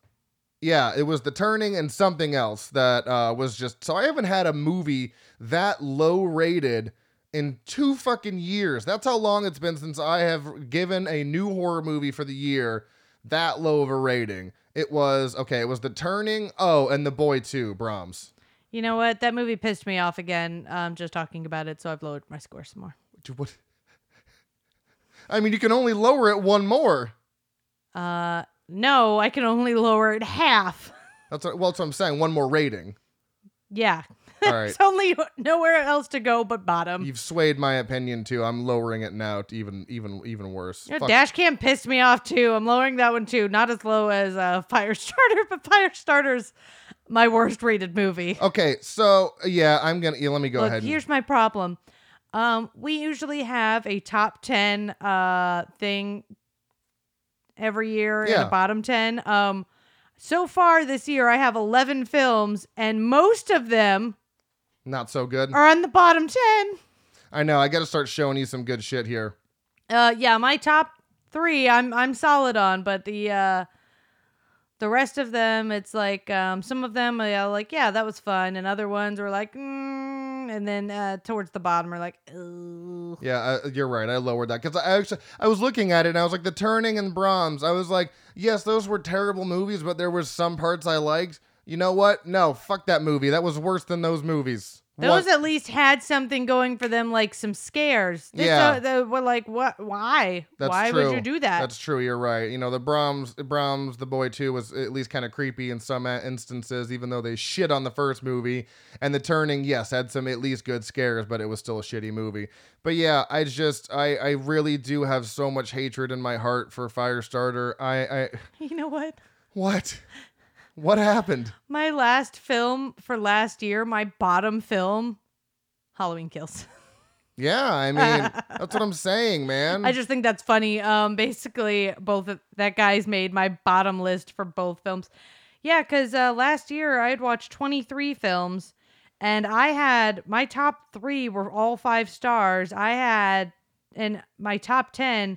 yeah, it was The Turning and something else that uh, was just. So I haven't had a movie that low rated in two fucking years. That's how long it's been since I have given a new horror movie for the year that low of a rating. It was okay. It was The Turning. Oh, and The Boy too. Brahms.
You know what? That movie pissed me off again. Um, just talking about it, so I've lowered my score some more.
Dude, What? I mean, you can only lower it one more.
Uh, no, I can only lower it half.
That's what, well, that's what I'm saying. One more rating.
Yeah.
All right.
It's only nowhere else to go but bottom.
You've swayed my opinion too. I'm lowering it now to even even even worse.
Yeah,
Fuck.
dash cam pissed me off too. I'm lowering that one too. Not as low as uh, Firestarter, but Firestarter's my worst rated movie.
Okay, so yeah, I'm gonna. Yeah, let me go
Look,
ahead. And,
here's my problem. Um, we usually have a top ten uh thing every year and a bottom ten. Um, so far this year, I have eleven films, and most of them
not so good.
are on the bottom ten.
I know. I got to start showing you some good shit here.
Uh, yeah, my top three, I'm I'm solid on, but the uh, the rest of them, it's like um, some of them, are like, yeah, that was fun, and other ones were like, mm, and then uh, towards the bottom are like, Ugh.
Yeah, uh, you're right. I lowered that because I actually I was looking at it and I was like the Turning and Brahms. I was like, yes, those were terrible movies, but there was some parts I liked. You know what? No, fuck that movie. That was worse than those movies.
Those
What?
at least had something going for them, like some scares. This,
Yeah.
uh, we're like, what? Why?
That's
Why
true.
would you do that?
That's true. You're right. You know, the Brahms, Brahms, the boy too was at least kind of creepy in some instances, even though they shit on the first movie. And the Turning, yes, had some at least good scares, but it was still a shitty movie. But yeah, I just, I, I really do have so much hatred in my heart for Firestarter. I, I,
you know what?
what, what happened?
My last film for last year, my bottom film, Halloween Kills.
Yeah, I mean, that's what I'm saying, man.
I just think that's funny. Um, basically, both of, that guy's made my bottom list for both films. Yeah, because uh, last year I had watched 23 films, and I had my top three were all five stars. I had, and my top 10,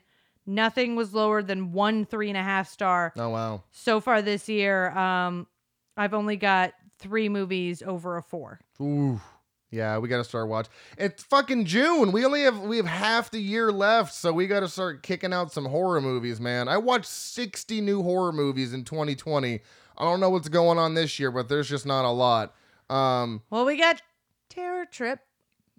nothing was lower than one three and a half star.
oh wow.
So far this year, um, I've only got three movies over a four.
Ooh. Yeah, we gotta start watching. It's fucking June. We only have we have half the year left, so we gotta start kicking out some horror movies, man. I watched 60 new horror movies in 2020. I don't know what's going on this year, but there's just not a lot. Um,
Well, we got Terror Trip.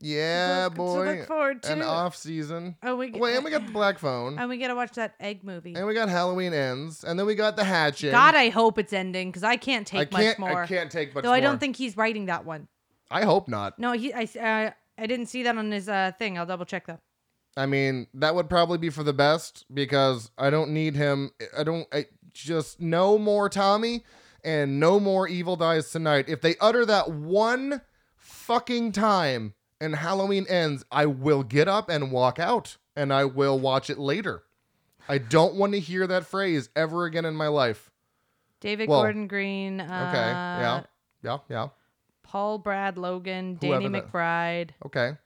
Yeah,
Look- to
boy.
look forward to.
An off season.
Oh, we
Wait, and we got the Black Phone,
and we gotta watch that egg movie.
and we got Halloween ends, and then we got the Hatchet.
God, I hope it's ending because I can't take
I can't.
much more.
I can't take much
Though
more.
I don't think he's writing that one.
I hope not.
No, he. I. Uh, I didn't see that on his uh, thing. I'll double check though.
I mean, that would probably be for the best because I don't need him. I don't. I just no more Tommy and no more Evil Dies Tonight. If they utter that one fucking time and Halloween ends, I will get up and walk out and I will watch it later. I don't want to hear that phrase ever again in my life.
David
Well,
Gordon Green. Uh,
Okay. yeah. Yeah. Yeah.
Paul Brad Logan. Danny McBride.
Okay.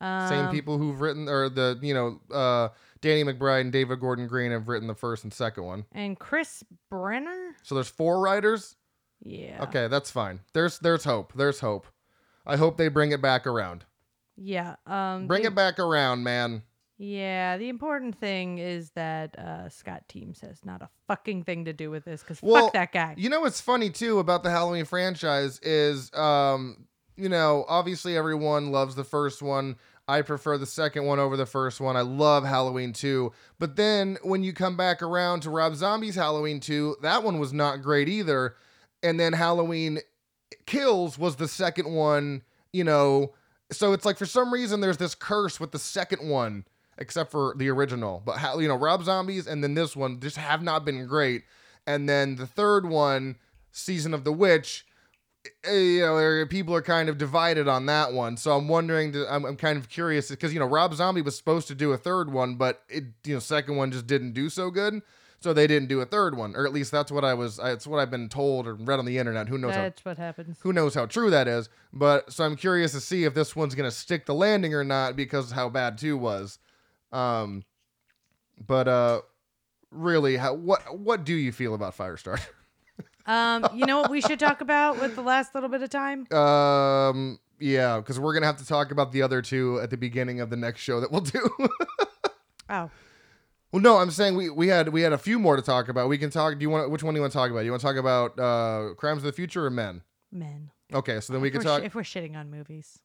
Um,
Same people who've written or the, you know, uh Danny McBride and David Gordon Green have written the first and second one.
And Chris Bernier.
So there's four writers.
Yeah.
Okay, that's fine. There's there's hope. There's hope. I hope they bring it back around.
Yeah. Um.
Bring
the-
it back around, man.
Yeah. The important thing is that uh, Scott Teems has not a fucking thing to do with this because
Well,
fuck that guy.
You know what's funny too about the Halloween franchise is um you know, obviously everyone loves the first one. I prefer the second one over the first one. I love Halloween 2. But then when you come back around to Rob Zombie's Halloween 2, that one was not great either. And then Halloween Kills was the second one, you know. So it's like for some reason there's this curse with the second one, except for the original. But how you know, Rob Zombies and then this one just have not been great. And then the third one, Season of the Witch, eh, you know, people are kind of divided on that one. So I'm wondering, I'm, I'm kind of curious because you know Rob Zombie was supposed to do a third one, but it you know second one just didn't do so good. So they didn't do a third one, or at least that's what I was. That's what I've been told or read on the internet. Who knows? How,
That's what happens.
who knows how true that is? But so I'm curious to see if this one's gonna stick the landing or not because how bad two was. Um, But uh, really, how what what do you feel about Firestarter?
Um, you know what we should talk about with the last little bit of time?
Um, yeah, because we're gonna have to talk about the other two at the beginning of the next show that we'll do.
Oh,
well, no, I'm saying we, we had we had a few more to talk about. We can talk. Do you want which one do you want to talk about? Do You want to talk about uh, Crimes of the Future or Men?
men.
Okay, so then we
If
can
we're,
talk.
sh- if we're shitting on movies.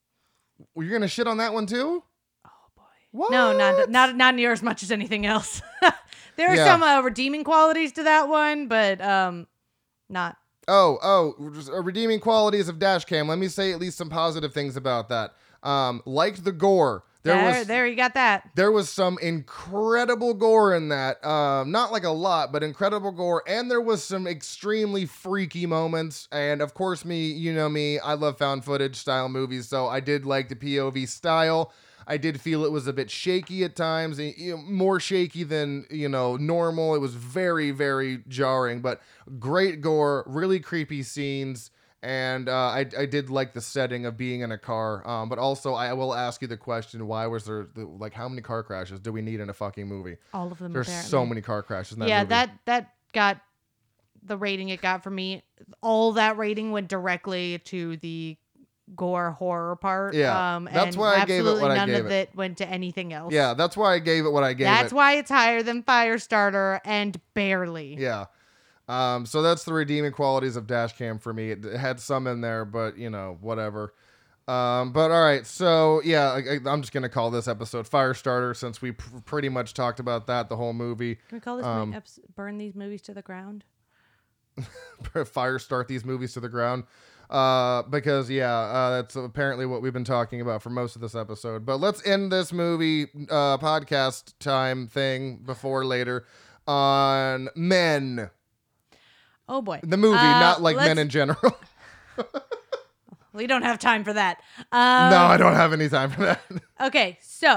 Well, You're gonna shit on that one too?
Oh boy.
What?
No, not not not near as much as anything else. there are
Yeah.
some uh, redeeming qualities to that one, but um, not.
Oh, oh, just, uh, redeeming qualities of Dashcam. Let me say at least some positive things about that. Um, liked the gore. There
There,
was
there, you got that.
there was some incredible gore in that. Um, not like a lot, but incredible gore, and there was some extremely freaky moments. And of course, me, you know me, I love found footage style movies, so I did like the POV style. I did feel it was a bit shaky at times, you know, more shaky than you know normal. It was very, very jarring, but great gore, really creepy scenes. And uh, I, I did like the setting of being in a car. Um, but also, I will ask you the question: Why was there the, like how many car crashes do we need in a fucking movie?
All of them.
There's
apparently.
so many car crashes in that
yeah,
movie.
that that got the rating it got for me. All that rating went directly to the gore horror part.
Yeah,
um,
that's
and
why I gave it what I
none
gave
of
it.
it went to anything else.
yeah, that's why I gave it what I gave
that's
it.
why it's higher than Firestarter and barely.
Yeah. Um, so that's the redeeming qualities of Dashcam for me. It, had some in there, but you know, whatever. Um, but all right, so yeah, I, I'm just gonna call this episode Firestarter since we pr- pretty much talked about that the whole movie.
Can we call this
Um,
eps- burn these movies to the ground?
Fire start these movies to the ground. Uh, because yeah, uh, that's apparently what we've been talking about for most of this episode. But let's end this movie uh, podcast time thing before later on men.
Oh boy,
The movie,
Uh,
not like men in general.
We don't have time for that. Um,
no, I don't have any time for that.
Okay, so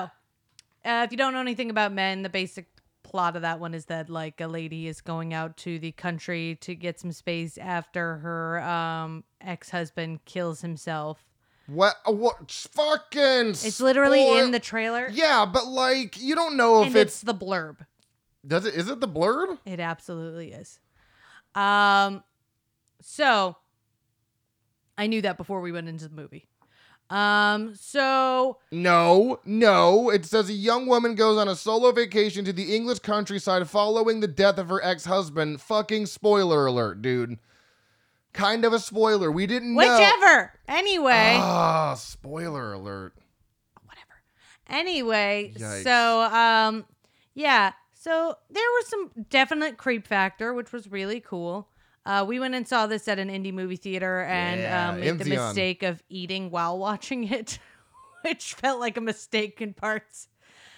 uh, if you don't know anything about men, the basic plot of that one is that like a lady is going out to the country to get some space after her um, ex-husband kills himself.
what? uh, What? Fucking.
It's literally
spoil-
in the trailer,
Yeah, but like you don't know if
and
it's,
it's the blurb.
does it is it the blurb?
It absolutely is. Um, so I knew that before we went into the movie. Um, so
No, no. It says a young woman goes on a solo vacation to the English countryside following the death of her ex-husband. Fucking spoiler alert, dude. Kind of a spoiler. We didn't know.
whichever. Anyway.
Ah, spoiler alert.
whatever. Anyway,
Yikes.
so um yeah, so there was some definite creep factor, which was really cool. Uh, we went and saw this at an indie movie theater and
Yeah,
um, made the mistake of eating while watching it, which felt like a mistake in parts.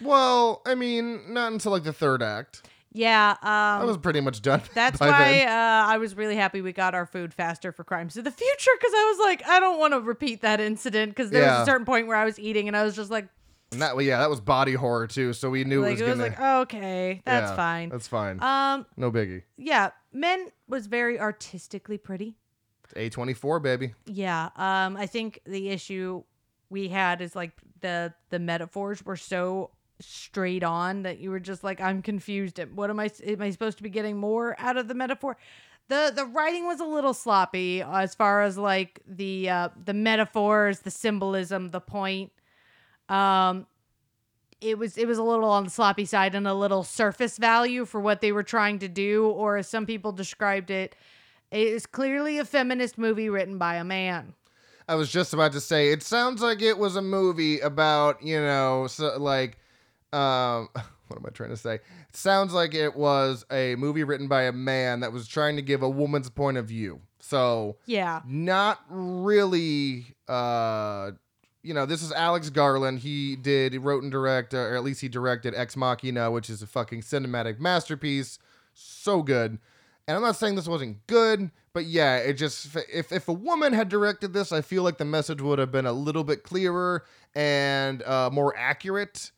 Well, I mean, not until like the third act.
Yeah,
I
um,
was pretty much done.
that's why uh, I was really happy we got our food faster for Crimes of the Future because I was like, I don't want to repeat that incident because there was a certain point where I was eating and I was just like,
And that, well, yeah, that was body horror too. So we knew
like
it was gonna.
like, okay, that's
yeah,
fine.
That's fine.
Um,
no biggie.
yeah, Men was very artistically pretty.
It's A24, baby.
Yeah. Um, I think the issue we had is like the the metaphors were so straight on that you were just like, I'm confused. What am I? Am I supposed to be getting more out of the metaphor? The the writing was a little sloppy as far as like the uh, the metaphors, the symbolism, the point. Um, it was it was a little on the sloppy side and a little surface value for what they were trying to do, or as some people described it, it is clearly a feminist movie written by a man.
I was just about to say it sounds like it was a movie about you know so like um what am I trying to say? It sounds like it was a movie written by a man that was trying to give a woman's point of view. So
Yeah.
not really uh you know this is alex garland. He did he wrote and direct uh, or at least he directed ex machina which is a fucking cinematic masterpiece. So good. And i'm not saying this wasn't good but yeah it just if, if a woman had directed this i feel like the message would have been a little bit clearer and uh, more accurate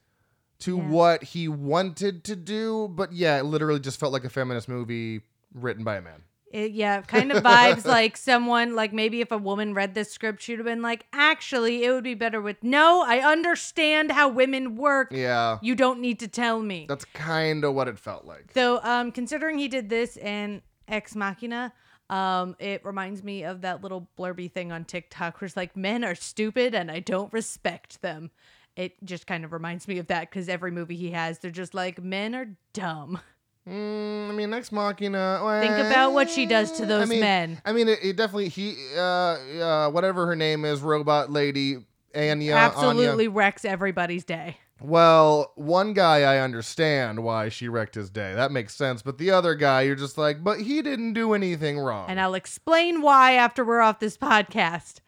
to
Yeah.
what he wanted to do. But yeah it literally just felt like a feminist movie written by a man
It, yeah, kind of vibes like someone, like maybe if a woman read this script, she'd have been like, actually, it would be better with, no, I understand how women work.
Yeah.
You don't need to tell me.
That's kind of what it felt like.
So, um, considering he did this in Ex Machina, um, it reminds me of that little blurby thing on TikTok where it's like, men are stupid and I don't respect them. It just kind of reminds me of that because every movie he has, they're just like, men are dumb.
Mm, I mean, Ex Machina.
Think about what she does to those
I mean,
men.
I mean, it, it definitely he, uh, uh, whatever her name is, robot lady, Anya. Anya.
Absolutely wrecks everybody's day.
Well, one guy I understand why she wrecked his day. That makes sense. But the other guy, you're just like, but he didn't do anything wrong.
And I'll explain why after we're off this podcast.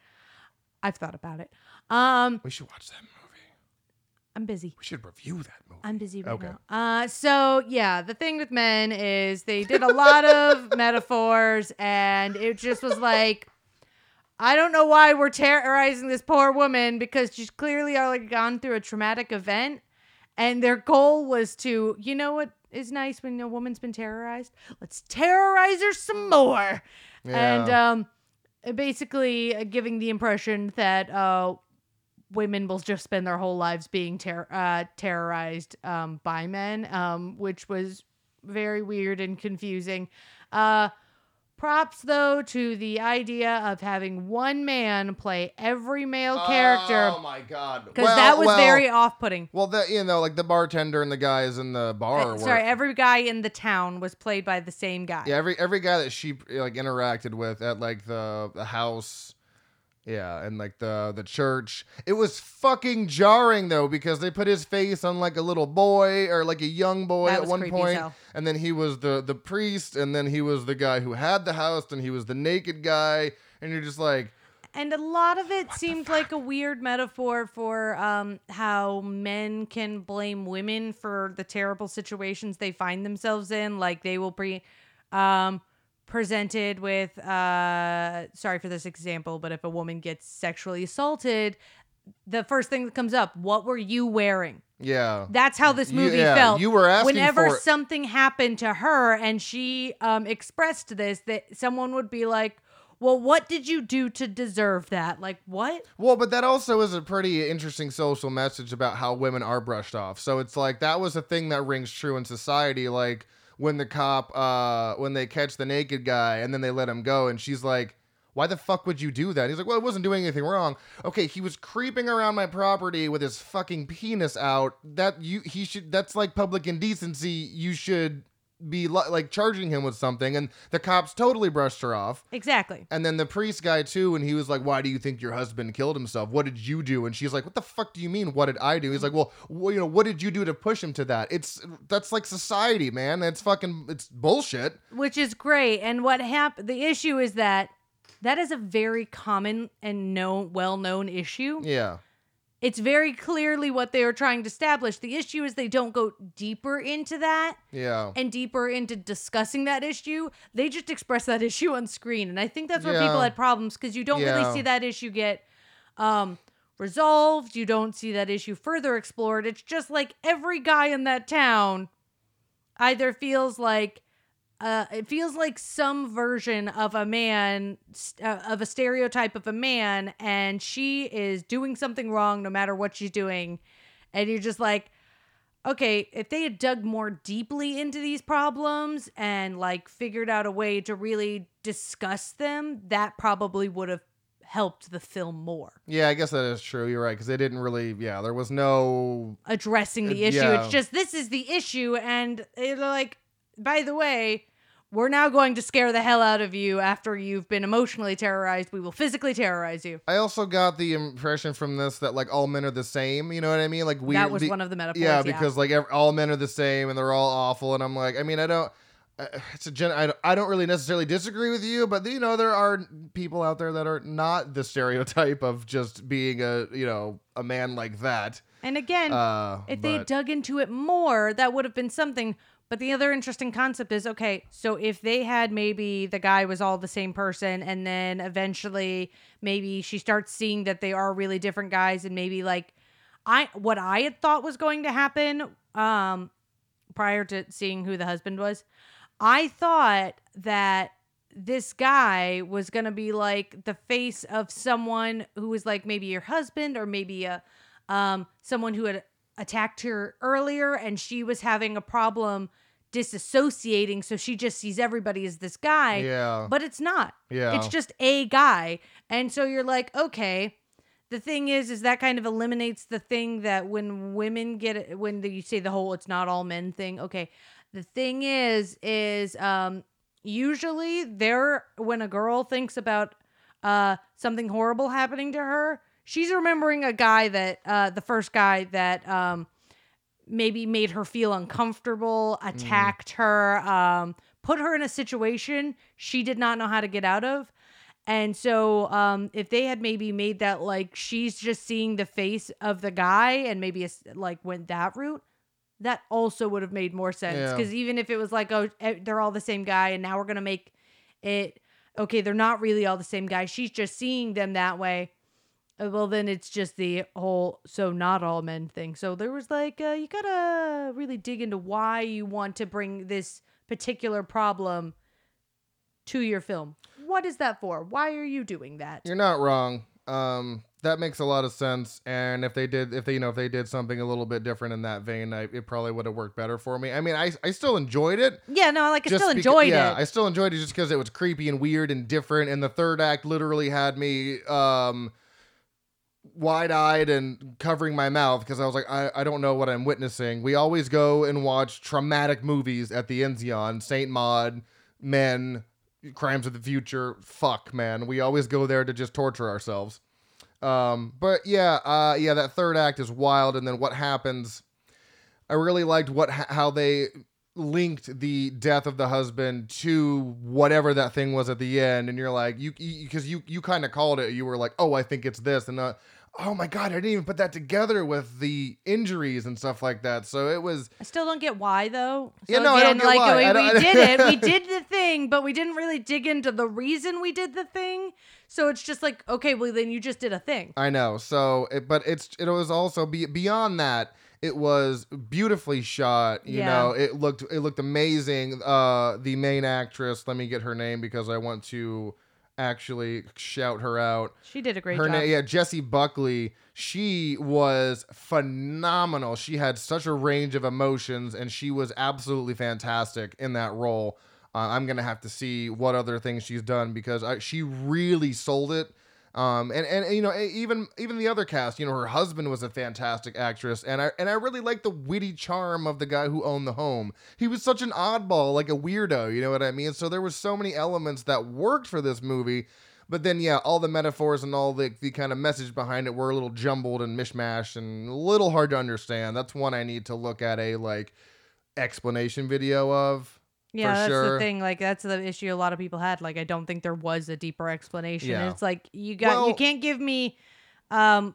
I've thought about it. Um,
we should watch that movie.
I'm busy.
We should review that movie.
I'm busy right
Okay.
now. Uh, so yeah, the thing with men is they did a lot of metaphors, and it just was like, I don't know why we're terrorizing this poor woman because she's clearly already gone through a traumatic event, and their goal was to, you know what is nice when a woman's been terrorized? Let's terrorize her some more, and um, basically uh, giving the impression that uh women will just spend their whole lives being ter- uh, terrorized um, by men, um, which was very weird and confusing. Uh, props, though, to the idea of having one man play every male character
Oh my god.
because
Well,
that was
well,
very off putting.
Well, that you know, like the bartender and the guys in the bar. were,
sorry, every guy in the town was played by the same guy.
Yeah, every every guy that she like interacted with at like the the house, yeah, and like the the church. It was fucking jarring though because they put his face on like a little boy or like a young boy
That
at
was
one
creepy as
point,
hell.
and then he was the the priest, and then he was the guy who had the house, and he was the naked guy, and you're just like,
And a lot of it seemed like a weird metaphor for um, how men can blame women for the terrible situations they find themselves in. Like they will be um, presented with, uh, sorry for this example, but if a woman gets sexually assaulted, the first thing that comes up, what were you wearing?
yeah,
That's how this
You-
movie
yeah,
felt.
you were asking
Whenever
for it.
something happened to her and she um, expressed this, that someone would be like, "Well, what did you do to deserve that?" Like, what?
Well, but that also is a pretty interesting social message about how women are brushed off. So it's like that was a thing that rings true in society. Like when the cop, uh, when they catch the naked guy and then they let him go, and she's like, "Why the fuck would you do that?" He's like, "Well, I wasn't doing anything wrong. Okay, he was creeping around my property with his fucking penis out. That you, he should. That's like public indecency. You should." Be like charging him with something and the cops totally brushed her off
Exactly.
and then the priest guy too, and he was like, "Why do you think your husband killed himself? What did you do?" And she's like, "What the fuck do you mean? What did I do?" He's mm-hmm. like, "Well, well you know, what did you do to push him to that? It's that's like society, man. It's fucking it's bullshit."
Which is great. And what happened? The issue is that that is a very common and known, well-known issue.
Yeah,
It's very clearly what they are trying to establish. The issue is they don't go deeper into that.
yeah,
and deeper into discussing that issue. They just express that issue on screen, and I think that's where people had problems because you don't
Yeah.
really see that issue get um, resolved. You don't see that issue further explored. It's just like every guy in that town either feels like. Uh, it feels like some version of a man, uh, of a stereotype of a man, and she is doing something wrong no matter what she's doing. And you're just like, okay, if they had dug more deeply into these problems and like figured out a way to really discuss them, that probably would have helped the film more.
yeah. I guess that is true. You're right because they didn't really. Yeah, there was no.
Addressing the
Uh,
issue.
yeah.
It's just this is the issue, and it's like, by the way, we're now going to scare the hell out of you after you've been emotionally terrorized. We will physically terrorize you.
I also got the impression from this that like all men are the same. You know what I mean? Like we.
that was one of the metaphors.
yeah, because like ev- all men are the same and they're all awful, and I'm like, I mean, I don't. Uh, it's a gen. I don't, I don't really necessarily disagree with you, but you know there are people out there that are not the stereotype of just being a you know a man like that.
and again,
Uh,
if they dug into it more, that would have been something. But the other interesting concept is okay, so if they had maybe the guy was all the same person, and then eventually maybe she starts seeing that they are really different guys, and maybe like I what I had thought was going to happen um prior to seeing who the husband was, I thought that this guy was gonna be like the face of someone who was like maybe your husband or maybe a um someone who had attacked her earlier and she was having a problem disassociating so she just sees everybody as this guy
Yeah.
but it's not
Yeah.
it's just a guy and so you're like okay the thing is is that kind of eliminates the thing that when women get it when you say the whole it's not all men thing okay the thing is is um usually there when a girl thinks about uh something horrible happening to her she's remembering a guy that uh the first guy that um maybe made her feel uncomfortable attacked her um put her in a situation she did not know how to get out of. And so um if they had maybe made that like she's just seeing the face of the guy and maybe it's like went that route that also would have made more sense.
Yeah.
because even if it was like oh eh, they're all the same guy and now we're gonna make it okay they're not really all the same guy. She's just seeing them that way well then it's just the whole so not all men thing so there was like uh, you gotta really dig into why you want to bring this particular problem to your film what is that for why are you doing that
You're not wrong. Um, that makes a lot of sense. And if they did, if they, you know, if they did something a little bit different in that vein, I, it probably would have worked better for me. I mean, I, I still enjoyed it.
yeah no like i still
beca-
enjoyed
yeah,
it
I still enjoyed it just because it was creepy and weird and different. And the third act literally had me um, wide eyed and covering my mouth because I was like, I, I don't know what I'm witnessing. We always go and watch traumatic movies at the Enzian, Saint Maud, Men, Crimes of the Future. Fuck, man. We always go there to just torture ourselves. Um, but yeah, uh, yeah, that third act is wild. And then what happens? I really liked what how they linked the death of the husband to whatever that thing was at the end, and you're like, you because you you, kind of called it. You were like, oh, I think it's this, and uh, oh my god, I didn't even put that together with the injuries and stuff like that. So it was
I still don't get why though. So
Yeah, no, I don't get
like
why.
we, we did it, we did the thing, but we didn't really dig into the reason we did the thing. So it's just like, okay, well then you just did a thing.
I know. So, it, but it's it was also be, beyond that. It was beautifully shot. You
Yeah.
know, it looked it looked amazing. Uh, the main actress. Let me get her name because I want to actually shout her out.
She did a great
her
job.
name, yeah, Jessie Buckley. She was phenomenal. She had such a range of emotions, and she was absolutely fantastic in that role. Uh, I'm gonna have to see what other things she's done because I, she really sold it. Um, and, and you know even even the other cast, you know, her husband was a fantastic actress, and I and I really liked the witty charm of the guy who owned the home. He was such an oddball, like a weirdo, you know what I mean? So there was so many elements that worked for this movie, but then yeah, all the metaphors and all the the kind of message behind it were a little jumbled and mishmash and a little hard to understand. That's one I need to look at a like explanation video of.
Yeah, that's
sure.
the thing. Like that's the issue a lot of people had. Like I don't think there was a deeper explanation.
Yeah.
It's like you got you can't give me um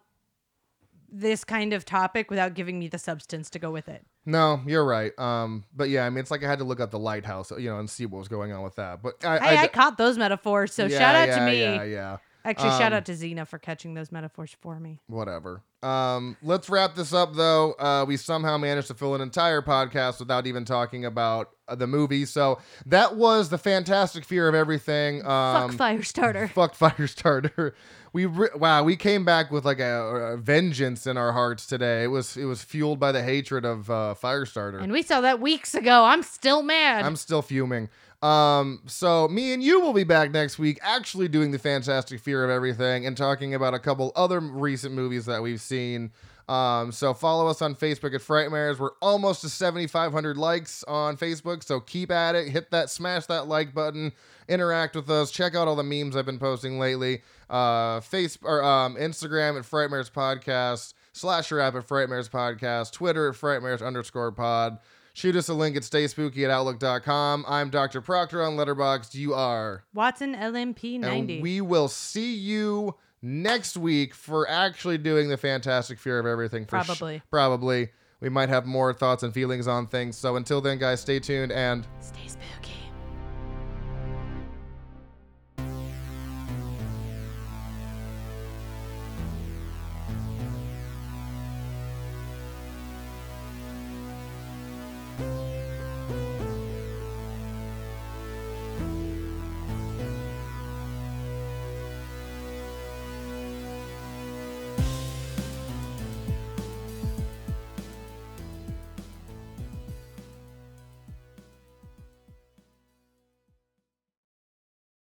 this kind of topic without giving me the substance to go with it.
No, you're right. Um, but yeah, I mean, it's like I had to look up the lighthouse, you know, and see what was going on with that. But I,
Hey, I,
I,
caught those metaphors, so
yeah,
shout out
yeah,
to me.
Yeah, yeah.
Actually, shout
Um,
out to Xena for catching those metaphors for me.
whatever. Um, let's wrap this up though. Uh, we somehow managed to fill an entire podcast without even talking about uh, the movie. So that was the fantastic fear of everything. Um,
Fuck Firestarter.
Fuck Firestarter. We re- wow, we came back with like a, a vengeance in our hearts today. It was it was fueled by the hatred of uh, Firestarter.
And we saw that weeks ago. I'm still mad.
I'm still fuming. Um, so me and you will be back next week, actually doing the Fantastic Fear of Everything and talking about a couple other recent movies that we've seen. Um, so follow us on Facebook at Frightmares. We're almost to 7,500 likes on Facebook, so keep at it. Hit that, smash that like button, interact with us. Check out all the memes I've been posting lately. Uh, face or um, Instagram at Frightmares Podcast, Slasher app at Frightmares Podcast, Twitter at Frightmares underscore Pod. Shoot us a link at stayspooky at outlook.com. I'm Dr. Proctor on Letterboxd. You are.
Watson LMP 90.
And we will see you next week for actually doing the Fantastic Fear of Everything. For sh-
Probably.
probably. We might have more thoughts and feelings on things. So until then, guys, stay tuned and
Stay spooky.